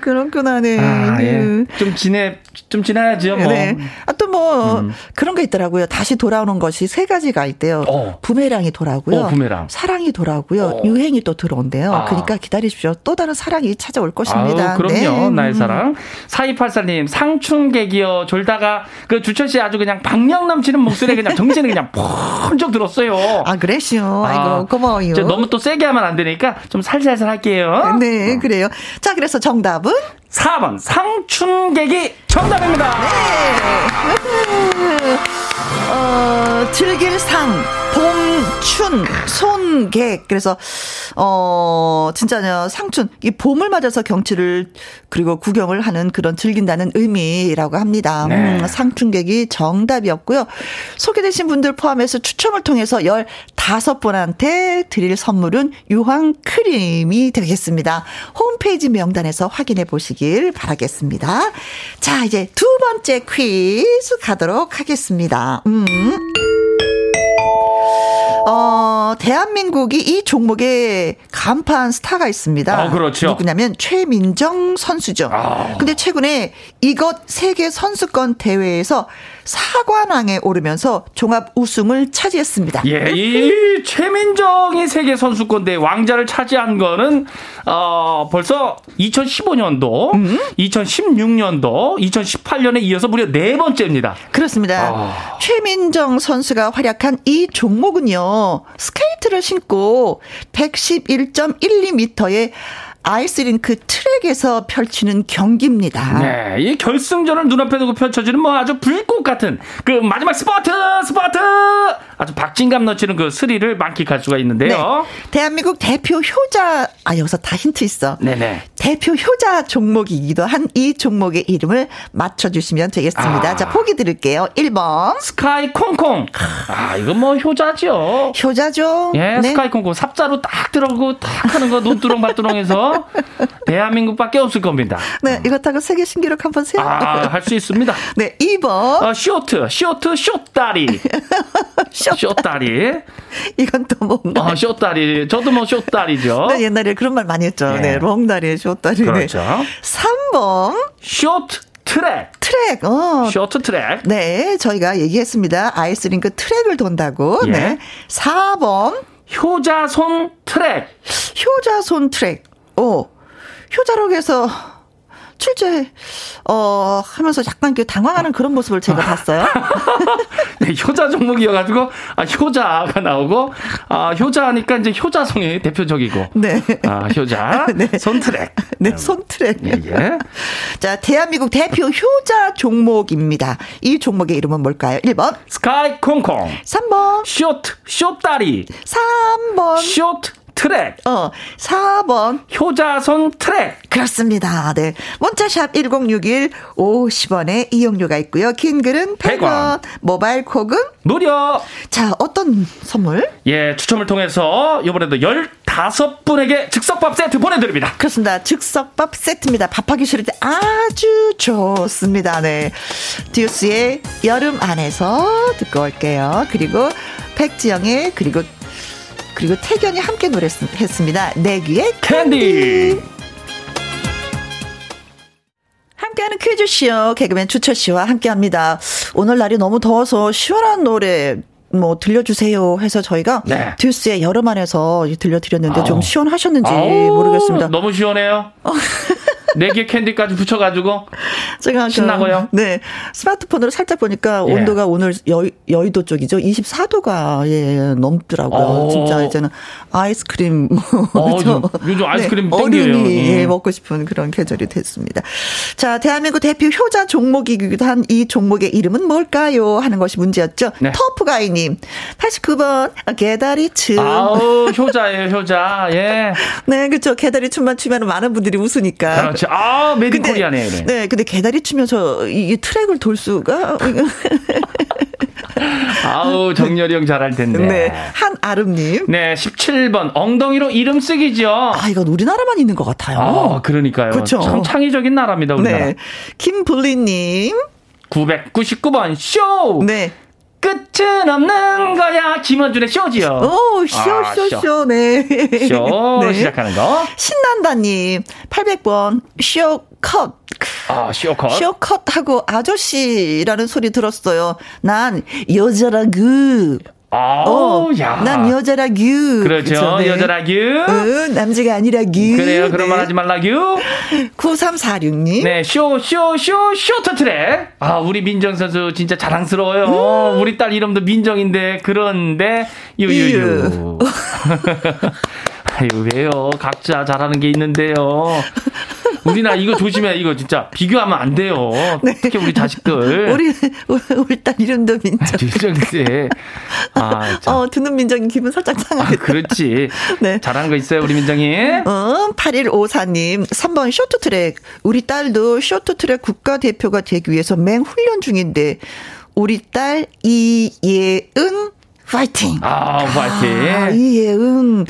그렇구나, 네. 아, 예. 네. 좀 지내 좀 지나야죠. 뭐. 네. 아, 또 뭐, 음. 그런 게 있더라고요. 다시 돌아오는 것이 세 가지가 있대요. 어. 부메랑이 돌아오고요. 어, 부메랑. 사랑이 돌아오고요. 어. 유행이 또 들어온대요. 아. 그러니까 기다리십시오. 또 다른 사랑이 찾아올 것입니다. 아우, 그럼요. 네. 나의 음. 사랑. 4284님, 상춘객이요. 졸다가 그 주철 씨 아주 그냥 박력 넘치는 목소리에 그냥 정신이 그냥 번쩍 들었어요. 아. 아, 아이고, 고마워요. 저 너무 또 세게 하면 안 되니까 좀 살살살 할게요. 네, 그래요. 자, 그래서 정답은 4번 상춘객이 정답입니다. 어, 즐길 상, 봄, 춘, 손객. 그래서, 어, 진짜요, 상춘. 이 봄을 맞아서 경치를, 그리고 구경을 하는 그런 즐긴다는 의미라고 합니다. 네. 음, 상춘객이 정답이었고요. 소개되신 분들 포함해서 추첨을 통해서 15분한테 드릴 선물은 유황 크림이 되겠습니다. 홈페이지 명단에서 확인해 보시길 바라겠습니다. 자, 이제 두 번째 퀴즈 가도록 하겠습니다. 음. 어, 대한민국이 이 종목에 간판 스타가 있습니다. 어, 그렇죠. 누구냐면 최민정 선수죠. 아. 근데 최근에 이것 세계 선수권 대회에서 사관왕에 오르면서 종합 우승을 차지했습니다. 예, 이 최민정이 세계 선수권대 왕자를 차지한 거는 어 벌써 2015년도, 음? 2016년도, 2018년에 이어서 무려 네 번째입니다. 그렇습니다. 아. 최민정 선수가 활약한 이 종목은요, 스케이트를 신고 111.12m의 아이스 링크 트랙에서 펼치는 경기입니다. 네, 이 결승전을 눈앞에 두고 펼쳐지는 뭐 아주 불꽃 같은 그 마지막 스퍼트, 스퍼트! 아주 박진감 넘치는 그 스릴을 만끽할 수가 있는데요. 네. 대한민국 대표 효자, 아, 여기서 다 힌트 있어. 네네. 대표 효자 종목이기도 한 이 종목의 이름을 맞춰주시면 되겠습니다. 아. 자, 보기 드릴게요. 1번. 스카이 콩콩. 아, 이거 뭐 효자죠. 효자죠? 예, 네. 스카이 콩콩 삽자루 딱 들어오고 딱 하는 거 논두렁 밭두렁해서 대한민국밖에 없을 겁니다. 네, 이거 타고 세계 신기록 한번 세요. 아, 할 수 있습니다. 네, 2번. 어, 쇼트, 쇼트, 쇼다리. 쇼. 쇼다리. 이건 또 뭔가. 어, 쇼다리. 저도 뭐 쇼다리죠. 네, 옛날에 그런 말 많이 했죠. 네. 네, 롱다리, 쇼다리. 그렇죠. 네. 3번. 쇼트 트랙. 트랙, 어. 쇼트 트랙. 네, 저희가 얘기했습니다. 아이스링크 트랙을 돈다고. 예. 네. 4번, 효자손 트랙. 효자손 트랙. 오, 효자록에서 출제, 어, 하면서 약간 그 당황하는 그런 모습을 제가 봤어요. 네, 효자 종목이어가지고, 아, 효자가 나오고, 아, 효자니까 이제 효자손이 대표적이고. 네. 아, 효자. 네. 손 트랙. 네, 손 트랙. 예, 예. 자, 대한민국 대표 효자 종목입니다. 이 종목의 이름은 뭘까요? 1번, 스카이 콩콩. 3번, 쇼트, 쇼다리. 3번, 쇼트 트랙. 어, 4번. 효자손 트랙. 그렇습니다. 네. 문자샵 1061 50원에 이용료가 있고요. 긴 글은 100원. 100원. 모바일 콕은 무려. 자, 어떤 선물? 예, 추첨을 통해서 이번에도 15분에게 즉석밥 세트 보내드립니다. 그렇습니다. 즉석밥 세트입니다. 밥하기 싫을 때 아주 좋습니다. 네. 듀스의 여름 안에서 듣고 올게요. 그리고 백지영의 그리고 그리고 태견이 함께 노래했습니다. 내 귀에 캔디. 함께하는 퀴즈쇼 개그맨 주철 씨와 함께합니다. 오늘 날이 너무 더워서 시원한 노래 뭐 들려주세요 해서 저희가 네. 듀스의 여름 안에서 들려드렸는데 아우. 좀 시원하셨는지 아우, 모르겠습니다. 너무 시원해요. 네개 캔디까지 붙여가지고. 제가 그, 신나고요? 네 스마트폰으로 살짝 보니까 예. 온도가 오늘 여, 여의도 쪽이죠. 24도가 예 넘더라고요. 오. 진짜 이제는 아이스크림 어, 그죠? 요즘- 아이스크림 네, 땡겨요. 얼음이 음. 예, 먹고 싶은 그런 계절이 됐습니다. 자 대한민국 대표 효자 종목이기도 한 이 종목의 이름은 뭘까요? 하는 것이 문제였죠. 네. 터프가이님 89번 개다리 춤. 아우, 효자예요, 효자. 예. 네 그렇죠. 개다리 춤만 추면 많은 분들이 웃으니까. 그렇 지. 아, 메디 코리아네, 이래. 네, 근데 개다리 추면서 이, 이 트랙을 돌 수가. 아우, 정렬이 형 잘할 텐데. 네, 한아름님. 네, 17번. 엉덩이로 이름 쓰기죠. 아, 이건 우리나라만 있는 것 같아요. 아, 그러니까요. 그쵸. 참 창의적인 나라입니다, 우리나라. 네. 김블리님. 999번 쇼! 네. 끝은 없는 거야. 김원준의 쇼지요. 오, 쇼, 아, 쇼, 쇼, 네. 쇼 네. 시작하는 거. 신난다님. 800번. 쇼 컷. 아, 쇼컷. 쇼컷하고 아저씨라는 소리 들었어요. 난 여자라구. 아우, 야. 어, 난 여자라구. 그렇죠. 그쵸, 네. 여자라 규. 응, 남자가 아니라구. 그래요. 그런 말 하지 말라 규. 9346님. 네, 쇼, 쇼, 쇼, 쇼트 트랙. 아, 우리 민정 선수 진짜 자랑스러워요. 음. 우리 딸 이름도 민정인데, 그런데, 유유유. 유유. 아유, 왜요? 각자 잘하는 게 있는데요. 우리나 이거 조심해. 이거 진짜 비교하면 안 돼요. 특히 우리 자식들. 네. 우리, 우리 딸 이름도 민정. 민정인데. 아, 참. 어, 듣는 민정이 기분 살짝 아, 상하겠다. 그렇지. 네. 잘하는 거 있어요, 우리 민정이. 어, 8154님, 3번 쇼트트랙. 우리 딸도 쇼트트랙 국가대표가 되기 위해서 맹 훈련 중인데, 우리 딸 이예은 파이팅. 아, 파이팅. 아, 이 예은.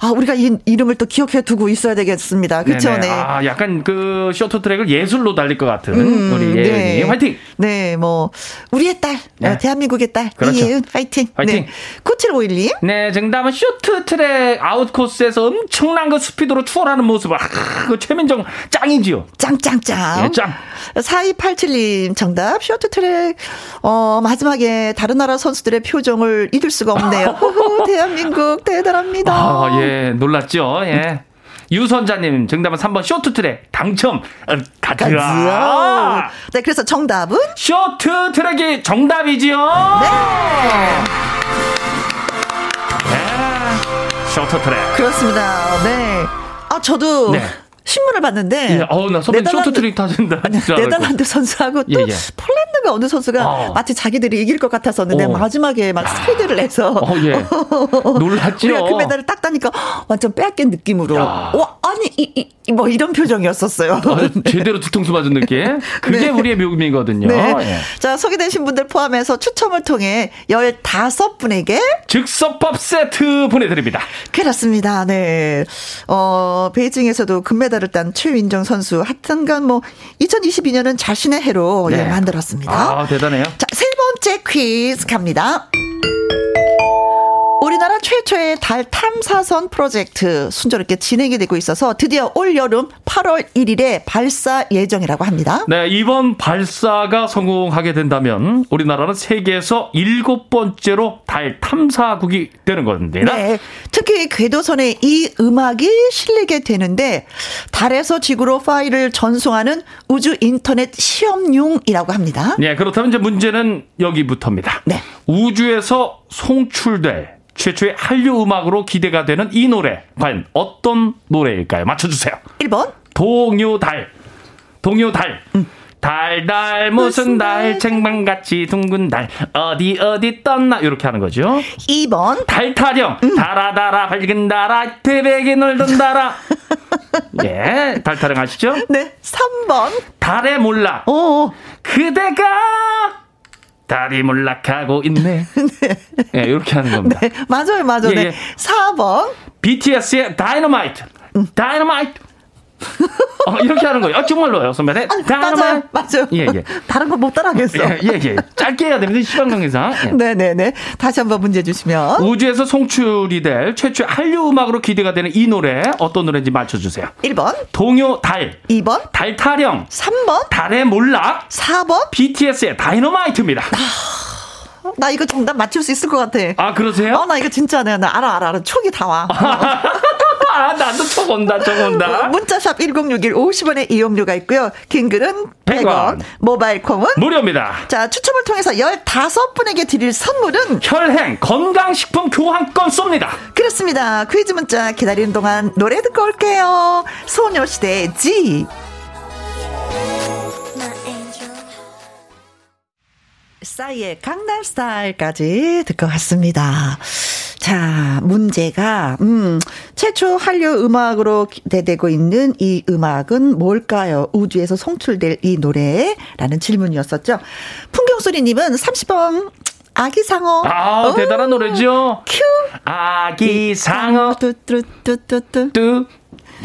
아, 우리가 이 이름을 또 기억해 두고 있어야 되겠습니다. 그쵸, 네네. 네. 아, 약간 그 쇼트트랙을 예술로 달릴 것 같은 음, 우리 예은이 네. 화이팅. 네, 뭐, 우리의 딸, 네. 어, 대한민국의 딸, 그렇죠. 이예은 파이팅. 파이팅. 네. 9751님, 네, 정답은 쇼트트랙 아웃코스에서 엄청난 그 스피드로 추월하는 모습을 아, 그 최민정 짱이지요. 짱짱짱. 예, 짱. 4287님 정답 쇼트트랙 어 마지막에 다른 나라 선수들의 표정을 잊을 수가 없네요. 호호, 대한민국 대단합니다. 아, 예, 놀랐죠. 예. 유선자님 정답은 3번 쇼트트랙 당첨. 어, 가즈아. 네, 그래서 정답은 쇼트트랙이 정답이지요. 네. 쇼트트랙. 그렇습니다. 네. 아 저도 네. 신문을 봤는데 예, 어우, 나 선배님 네덜란드- 쇼트트랙 타신다. 아니. 네덜란드 선수하고 또 예, 예. 폴란드가 어느 선수가 어. 마치 자기들이 이길 것 같았었는데 어. 마지막에 막 스피드를 내서 어, 예. 놀랐죠. 우리가 금메달을 딱 따니까 완전 빼앗긴 느낌으로 야. 와 아니 이, 이, 이, 뭐 이런 표정이었었어요. 아, 제대로 뒤통수 맞은 느낌. 그게 네. 우리의 묘미거든요. 네. 예. 자, 소개되신 분들 포함해서 추첨을 통해 15분에게 즉석밥 세트 보내드립니다. 그렇습니다. 네. 어, 베이징에서도 금메달 을 딴 최민정 선수. 하여튼간 뭐, 2022년은 자신의 해로 예, 네. 만들었습니다. 아, 대단해요. 자, 세 번째 퀴즈 갑니다. 최초의 달 탐사선 프로젝트 순조롭게 진행이 되고 있어서 드디어 올 여름 8월 1일에 발사 예정이라고 합니다. 네, 이번 발사가 성공하게 된다면 우리나라는 세계에서 일곱 번째로 달 탐사국이 되는 겁니다. 네. 특히 궤도선에 이 음악이 실리게 되는데 달에서 지구로 파일을 전송하는 우주 인터넷 시험용이라고 합니다. 네, 그렇다면 이제 문제는 여기부터입니다. 네. 우주에서 송출될 최초의 한류 음악으로 기대가 되는 이 노래 과연 어떤 노래일까요? 맞춰주세요. 1번? 동요달, 동요달. 달달 무슨 달 책망같이 둥근 달. 어디 어디 떴나? 이렇게 하는 거죠. 2번? 달타령. 달아 달아 밝은 달아 태백이 놀던 달아. 예 달타령 아시죠? 네 3번. 달의 몰락 오 그대가 달이 몰락하고 있네. 예 이렇게 하는 겁니다. 네, 맞아요 맞아요 예, 네. 예. 4번 BTS의 다이너마이트 다이너마이트 어, 이렇게 하는 거예요. 아, 정말로요 선배님. 맞아요 다이너마이트 맞아요 예, 예. 다른 거 못 따라하겠어 예, 예, 예. 짧게 해야 됩니다. 시간 관계상. 예. 네 네 네 다시 한번 문제 주시면 우주에서 송출이 될 최초의 한류 음악으로 기대가 되는 이 노래 어떤 노래인지 맞춰주세요. 1번 동요 달, 2번 달 타령, 3번 달의 몰락, 4번 BTS의 다이너마이트입니다. 나 이거 정답 맞출 수 있을 것 같아 아 그러세요? 어, 나 이거 진짜 내나 알아 알아 알아 촉이 다 와 아 나도 적 온다, 적 온다. 문자샵 1061 50원의 이용료가 있고요 긴 글은 100원. 100원 모바일 콩은 무료입니다. 자 추첨을 통해서 15분에게 드릴 선물은 혈행 건강식품 교환권 쏩니다. 그렇습니다. 퀴즈 문자 기다리는 동안 노래 듣고 올게요. 소녀시대 G. 싸이의 강남 스타일까지 듣고 왔습니다. 자, 문제가, 음, 최초 한류 음악으로 기대되고 있는 이 음악은 뭘까요? 우주에서 송출될 이 노래 라는 질문이었었죠. 풍경소리님은 30번, 아기상어. 아 오, 대단한 노래죠. 큐. 아기 상어 뚜뚜뚜뚜뚜. 뜨.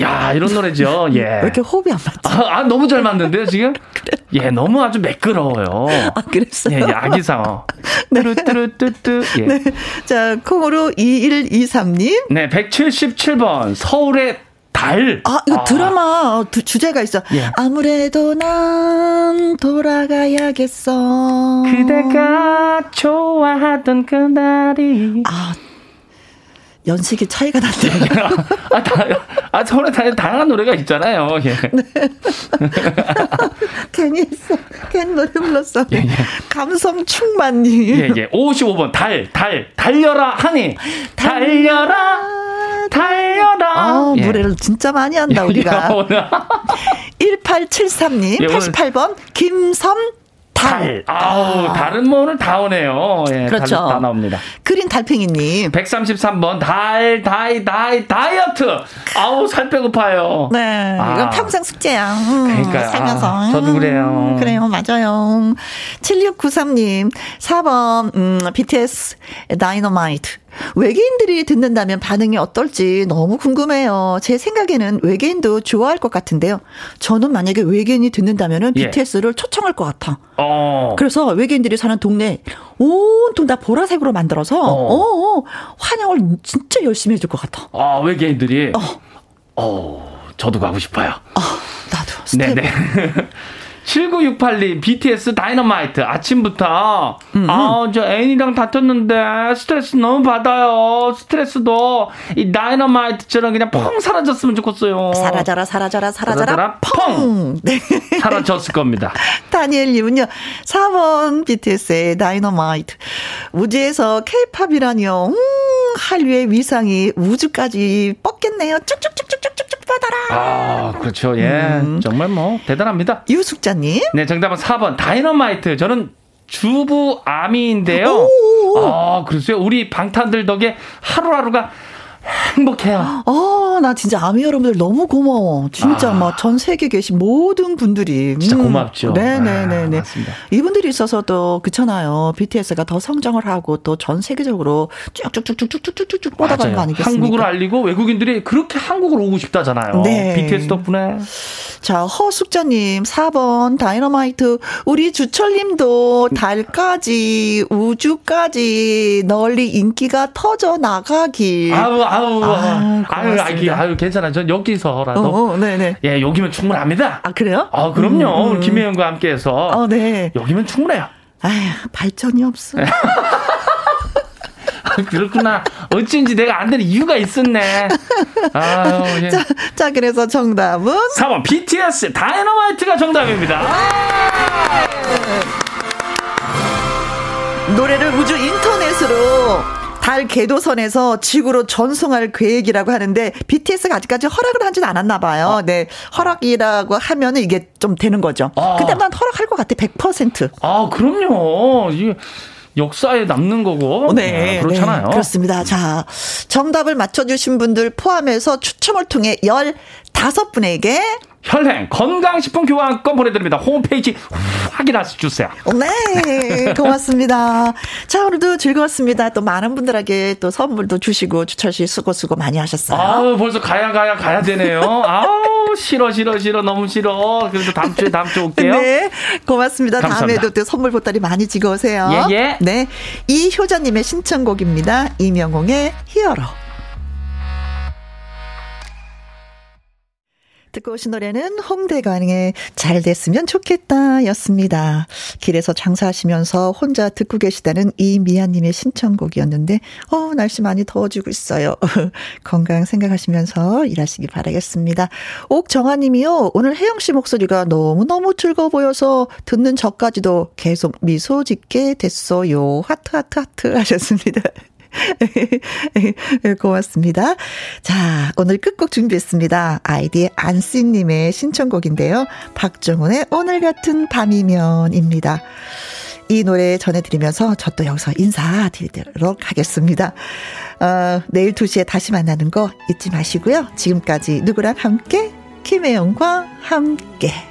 야 이런 노래죠. 예. 왜 이렇게 호흡이 안 맞지? 아, 아, 너무 잘 만든데요 지금? 예, 너무 아주 매끄러워요. 아, 그랬어요? 예, 예, 아기상어. 네. 뚜루뚜루뚜뚜. 예. 네. 자, 콩으로 2123님. 네, 177번 서울의 달. 아, 이거 드라마 두- 주제가 있어. 예. 아무래도 난 돌아가야겠어. 그대가 좋아하던 그날이. 아, 연식이 차이가 난다. 아, 다, 아, 서울에 다, 다양한 노래가 있잖아요. 예. 괜히 했어. 괜히 노래 불렀어. 예, 예. 감성 충만님. 예, 예. 55번 달, 달, 달려라 하니. 달려라, 달려라. 아, 예. 노래를 진짜 많이 한다, 우리가. 오늘 1873님, 예, 오늘- 88번, 김섬 달. 달. 아우, 달은 뭐 오늘 다 오네요. 예, 그렇죠. 달, 다 나옵니다. 그린 달팽이님. 133번 달, 다이, 다이, 다이어트. 아우, 살 빼고 파요. 네, 아. 이건 평생 숙제야. 음, 그러니까요. 살면서. 아, 저도 그래요. 음, 그래요, 맞아요. 7693님, 4번, 음, BTS 다이너마이트. 외계인들이 듣는다면 반응이 어떨지 너무 궁금해요. 제 생각에는 외계인도 좋아할 것 같은데요. 저는 만약에 외계인이 듣는다면은 예. BTS를 초청할 것 같아. 어. 그래서 외계인들이 사는 동네 온통 다 보라색으로 만들어서 어. 어, 어, 환영을 진짜 열심히 해줄 것 같아. 아, 외계인들이. 어. 어, 저도 가고 싶어요. 나도 스텝. 네네. 7968님, BTS 다이너마이트. 아침부터, 음. 아, 저 애인이랑 다퉜는데, 스트레스 너무 받아요. 스트레스도, 이 다이너마이트처럼 그냥 펑 사라졌으면 좋겠어요. 사라져라 사라져라 사라져라 사라져라, 펑. 네. 사라졌을 겁니다. 다니엘님은요. 4번 BTS의 다이너마이트. 우주에서 케이팝이라니요. 음, 한류의 위상이 우주까지 뻗겠네요. 쭉쭉쭉쭉쭉쭉 뻗어라. 아, 그렇죠. 예. 음. 정말 뭐, 대단합니다. 유숙자님. 네, 정답은 4번. 다이너마이트. 저는 주부 아미인데요. 오. 아, 글쎄요. 우리 방탄들 덕에 하루하루가 행복해요. 어, 나 진짜 아미 여러분들 너무 고마워. 진짜 아. 막전 세계 계신 모든 분들이. 진짜 고맙죠. 네네네네. 아, 맞습니다. 이분들이 있어서도 그렇잖아요. BTS가 더 성장을 하고 또 전 세계적으로 쭉쭉쭉쭉쭉쭉쭉쭉 뻗어가는 거. 아니겠습니까? 한국을 알리고 외국인들이 그렇게 한국으로 오고 싶다잖아요. 네. BTS 덕분에. 자, 허숙자님, 4번, 다이너마이트. 우리 주철님도 달까지, 우주까지 널리 인기가 터져 나가길. 아우, 아우, 아, 아유, 아유, 고맙습니다. 아유, 괜찮아. 전 여기서라도. 어, 어, 네네. 예, 여기면 충분합니다. 아, 그래요? 아, 그럼요. 음, 음. 김혜영과 함께해서. 어, 네. 여기면 충분해요. 아휴, 발전이 없어. 그렇구나. 어쩐지 내가 안 되는 이유가 있었네. 아유, 예. 자, 자, 그래서 정답은 4번 BTS 다이너마이트가 정답입니다. 노래를 우주 인터넷으로 달 궤도선에서 지구로 전송할 계획이라고 하는데 BTS가 아직까지 허락을 하진 않았나 봐요. 네. 허락이라고 하면 은 이게 좀 되는 거죠. 아. 근데 난 허락할 것 같아. 100%. 아, 그럼요. 이게 역사에 남는 거고. 네, 아, 그렇잖아요. 네, 그렇습니다. 자, 정답을 맞춰주신 분들 포함해서 추첨을 통해 15분에게 혈행 건강식품 교환권 보내드립니다. 홈페이지 확인하시 주세요. 네, 고맙습니다. 자, 오늘도 즐거웠습니다. 또 많은 분들에게 또 선물도 주시고 주철 씨 수고 수고 많이 하셨어요. 아우 벌써 가야 가야 가야 되네요. 아우 싫어 싫어 싫어 너무 싫어. 그래도 다음 주에 다음 주에 올게요. 네, 고맙습니다. 감사합니다. 다음에도 또 선물 보따리 많이 지고 오세요. 예, 예. 네, 이효자님의 신청곡입니다. 이명홍의 히어로. 듣고 오신 노래는 홍대관의 잘 됐으면 좋겠다 였습니다. 길에서 장사하시면서 혼자 듣고 계시다는 이미아님의 신청곡이었는데, 어, 날씨 많이 더워지고 있어요. 건강 생각하시면서 일하시기 바라겠습니다. 옥정아님이요, 오늘 혜영씨 목소리가 너무너무 즐거워 보여서 듣는 저까지도 계속 미소 짓게 됐어요. 하트, 하트, 하트 하셨습니다. 고맙습니다. 자, 오늘 끝곡 준비했습니다. 아이디의 안씨님의 신청곡인데요. 박정훈의 오늘 같은 밤이면입니다. 이 노래 전해드리면서 저 또 여기서 인사드리도록 하겠습니다. 어, 내일 2시에 다시 만나는 거 잊지 마시고요. 지금까지 누구랑 함께? 김혜영과 함께.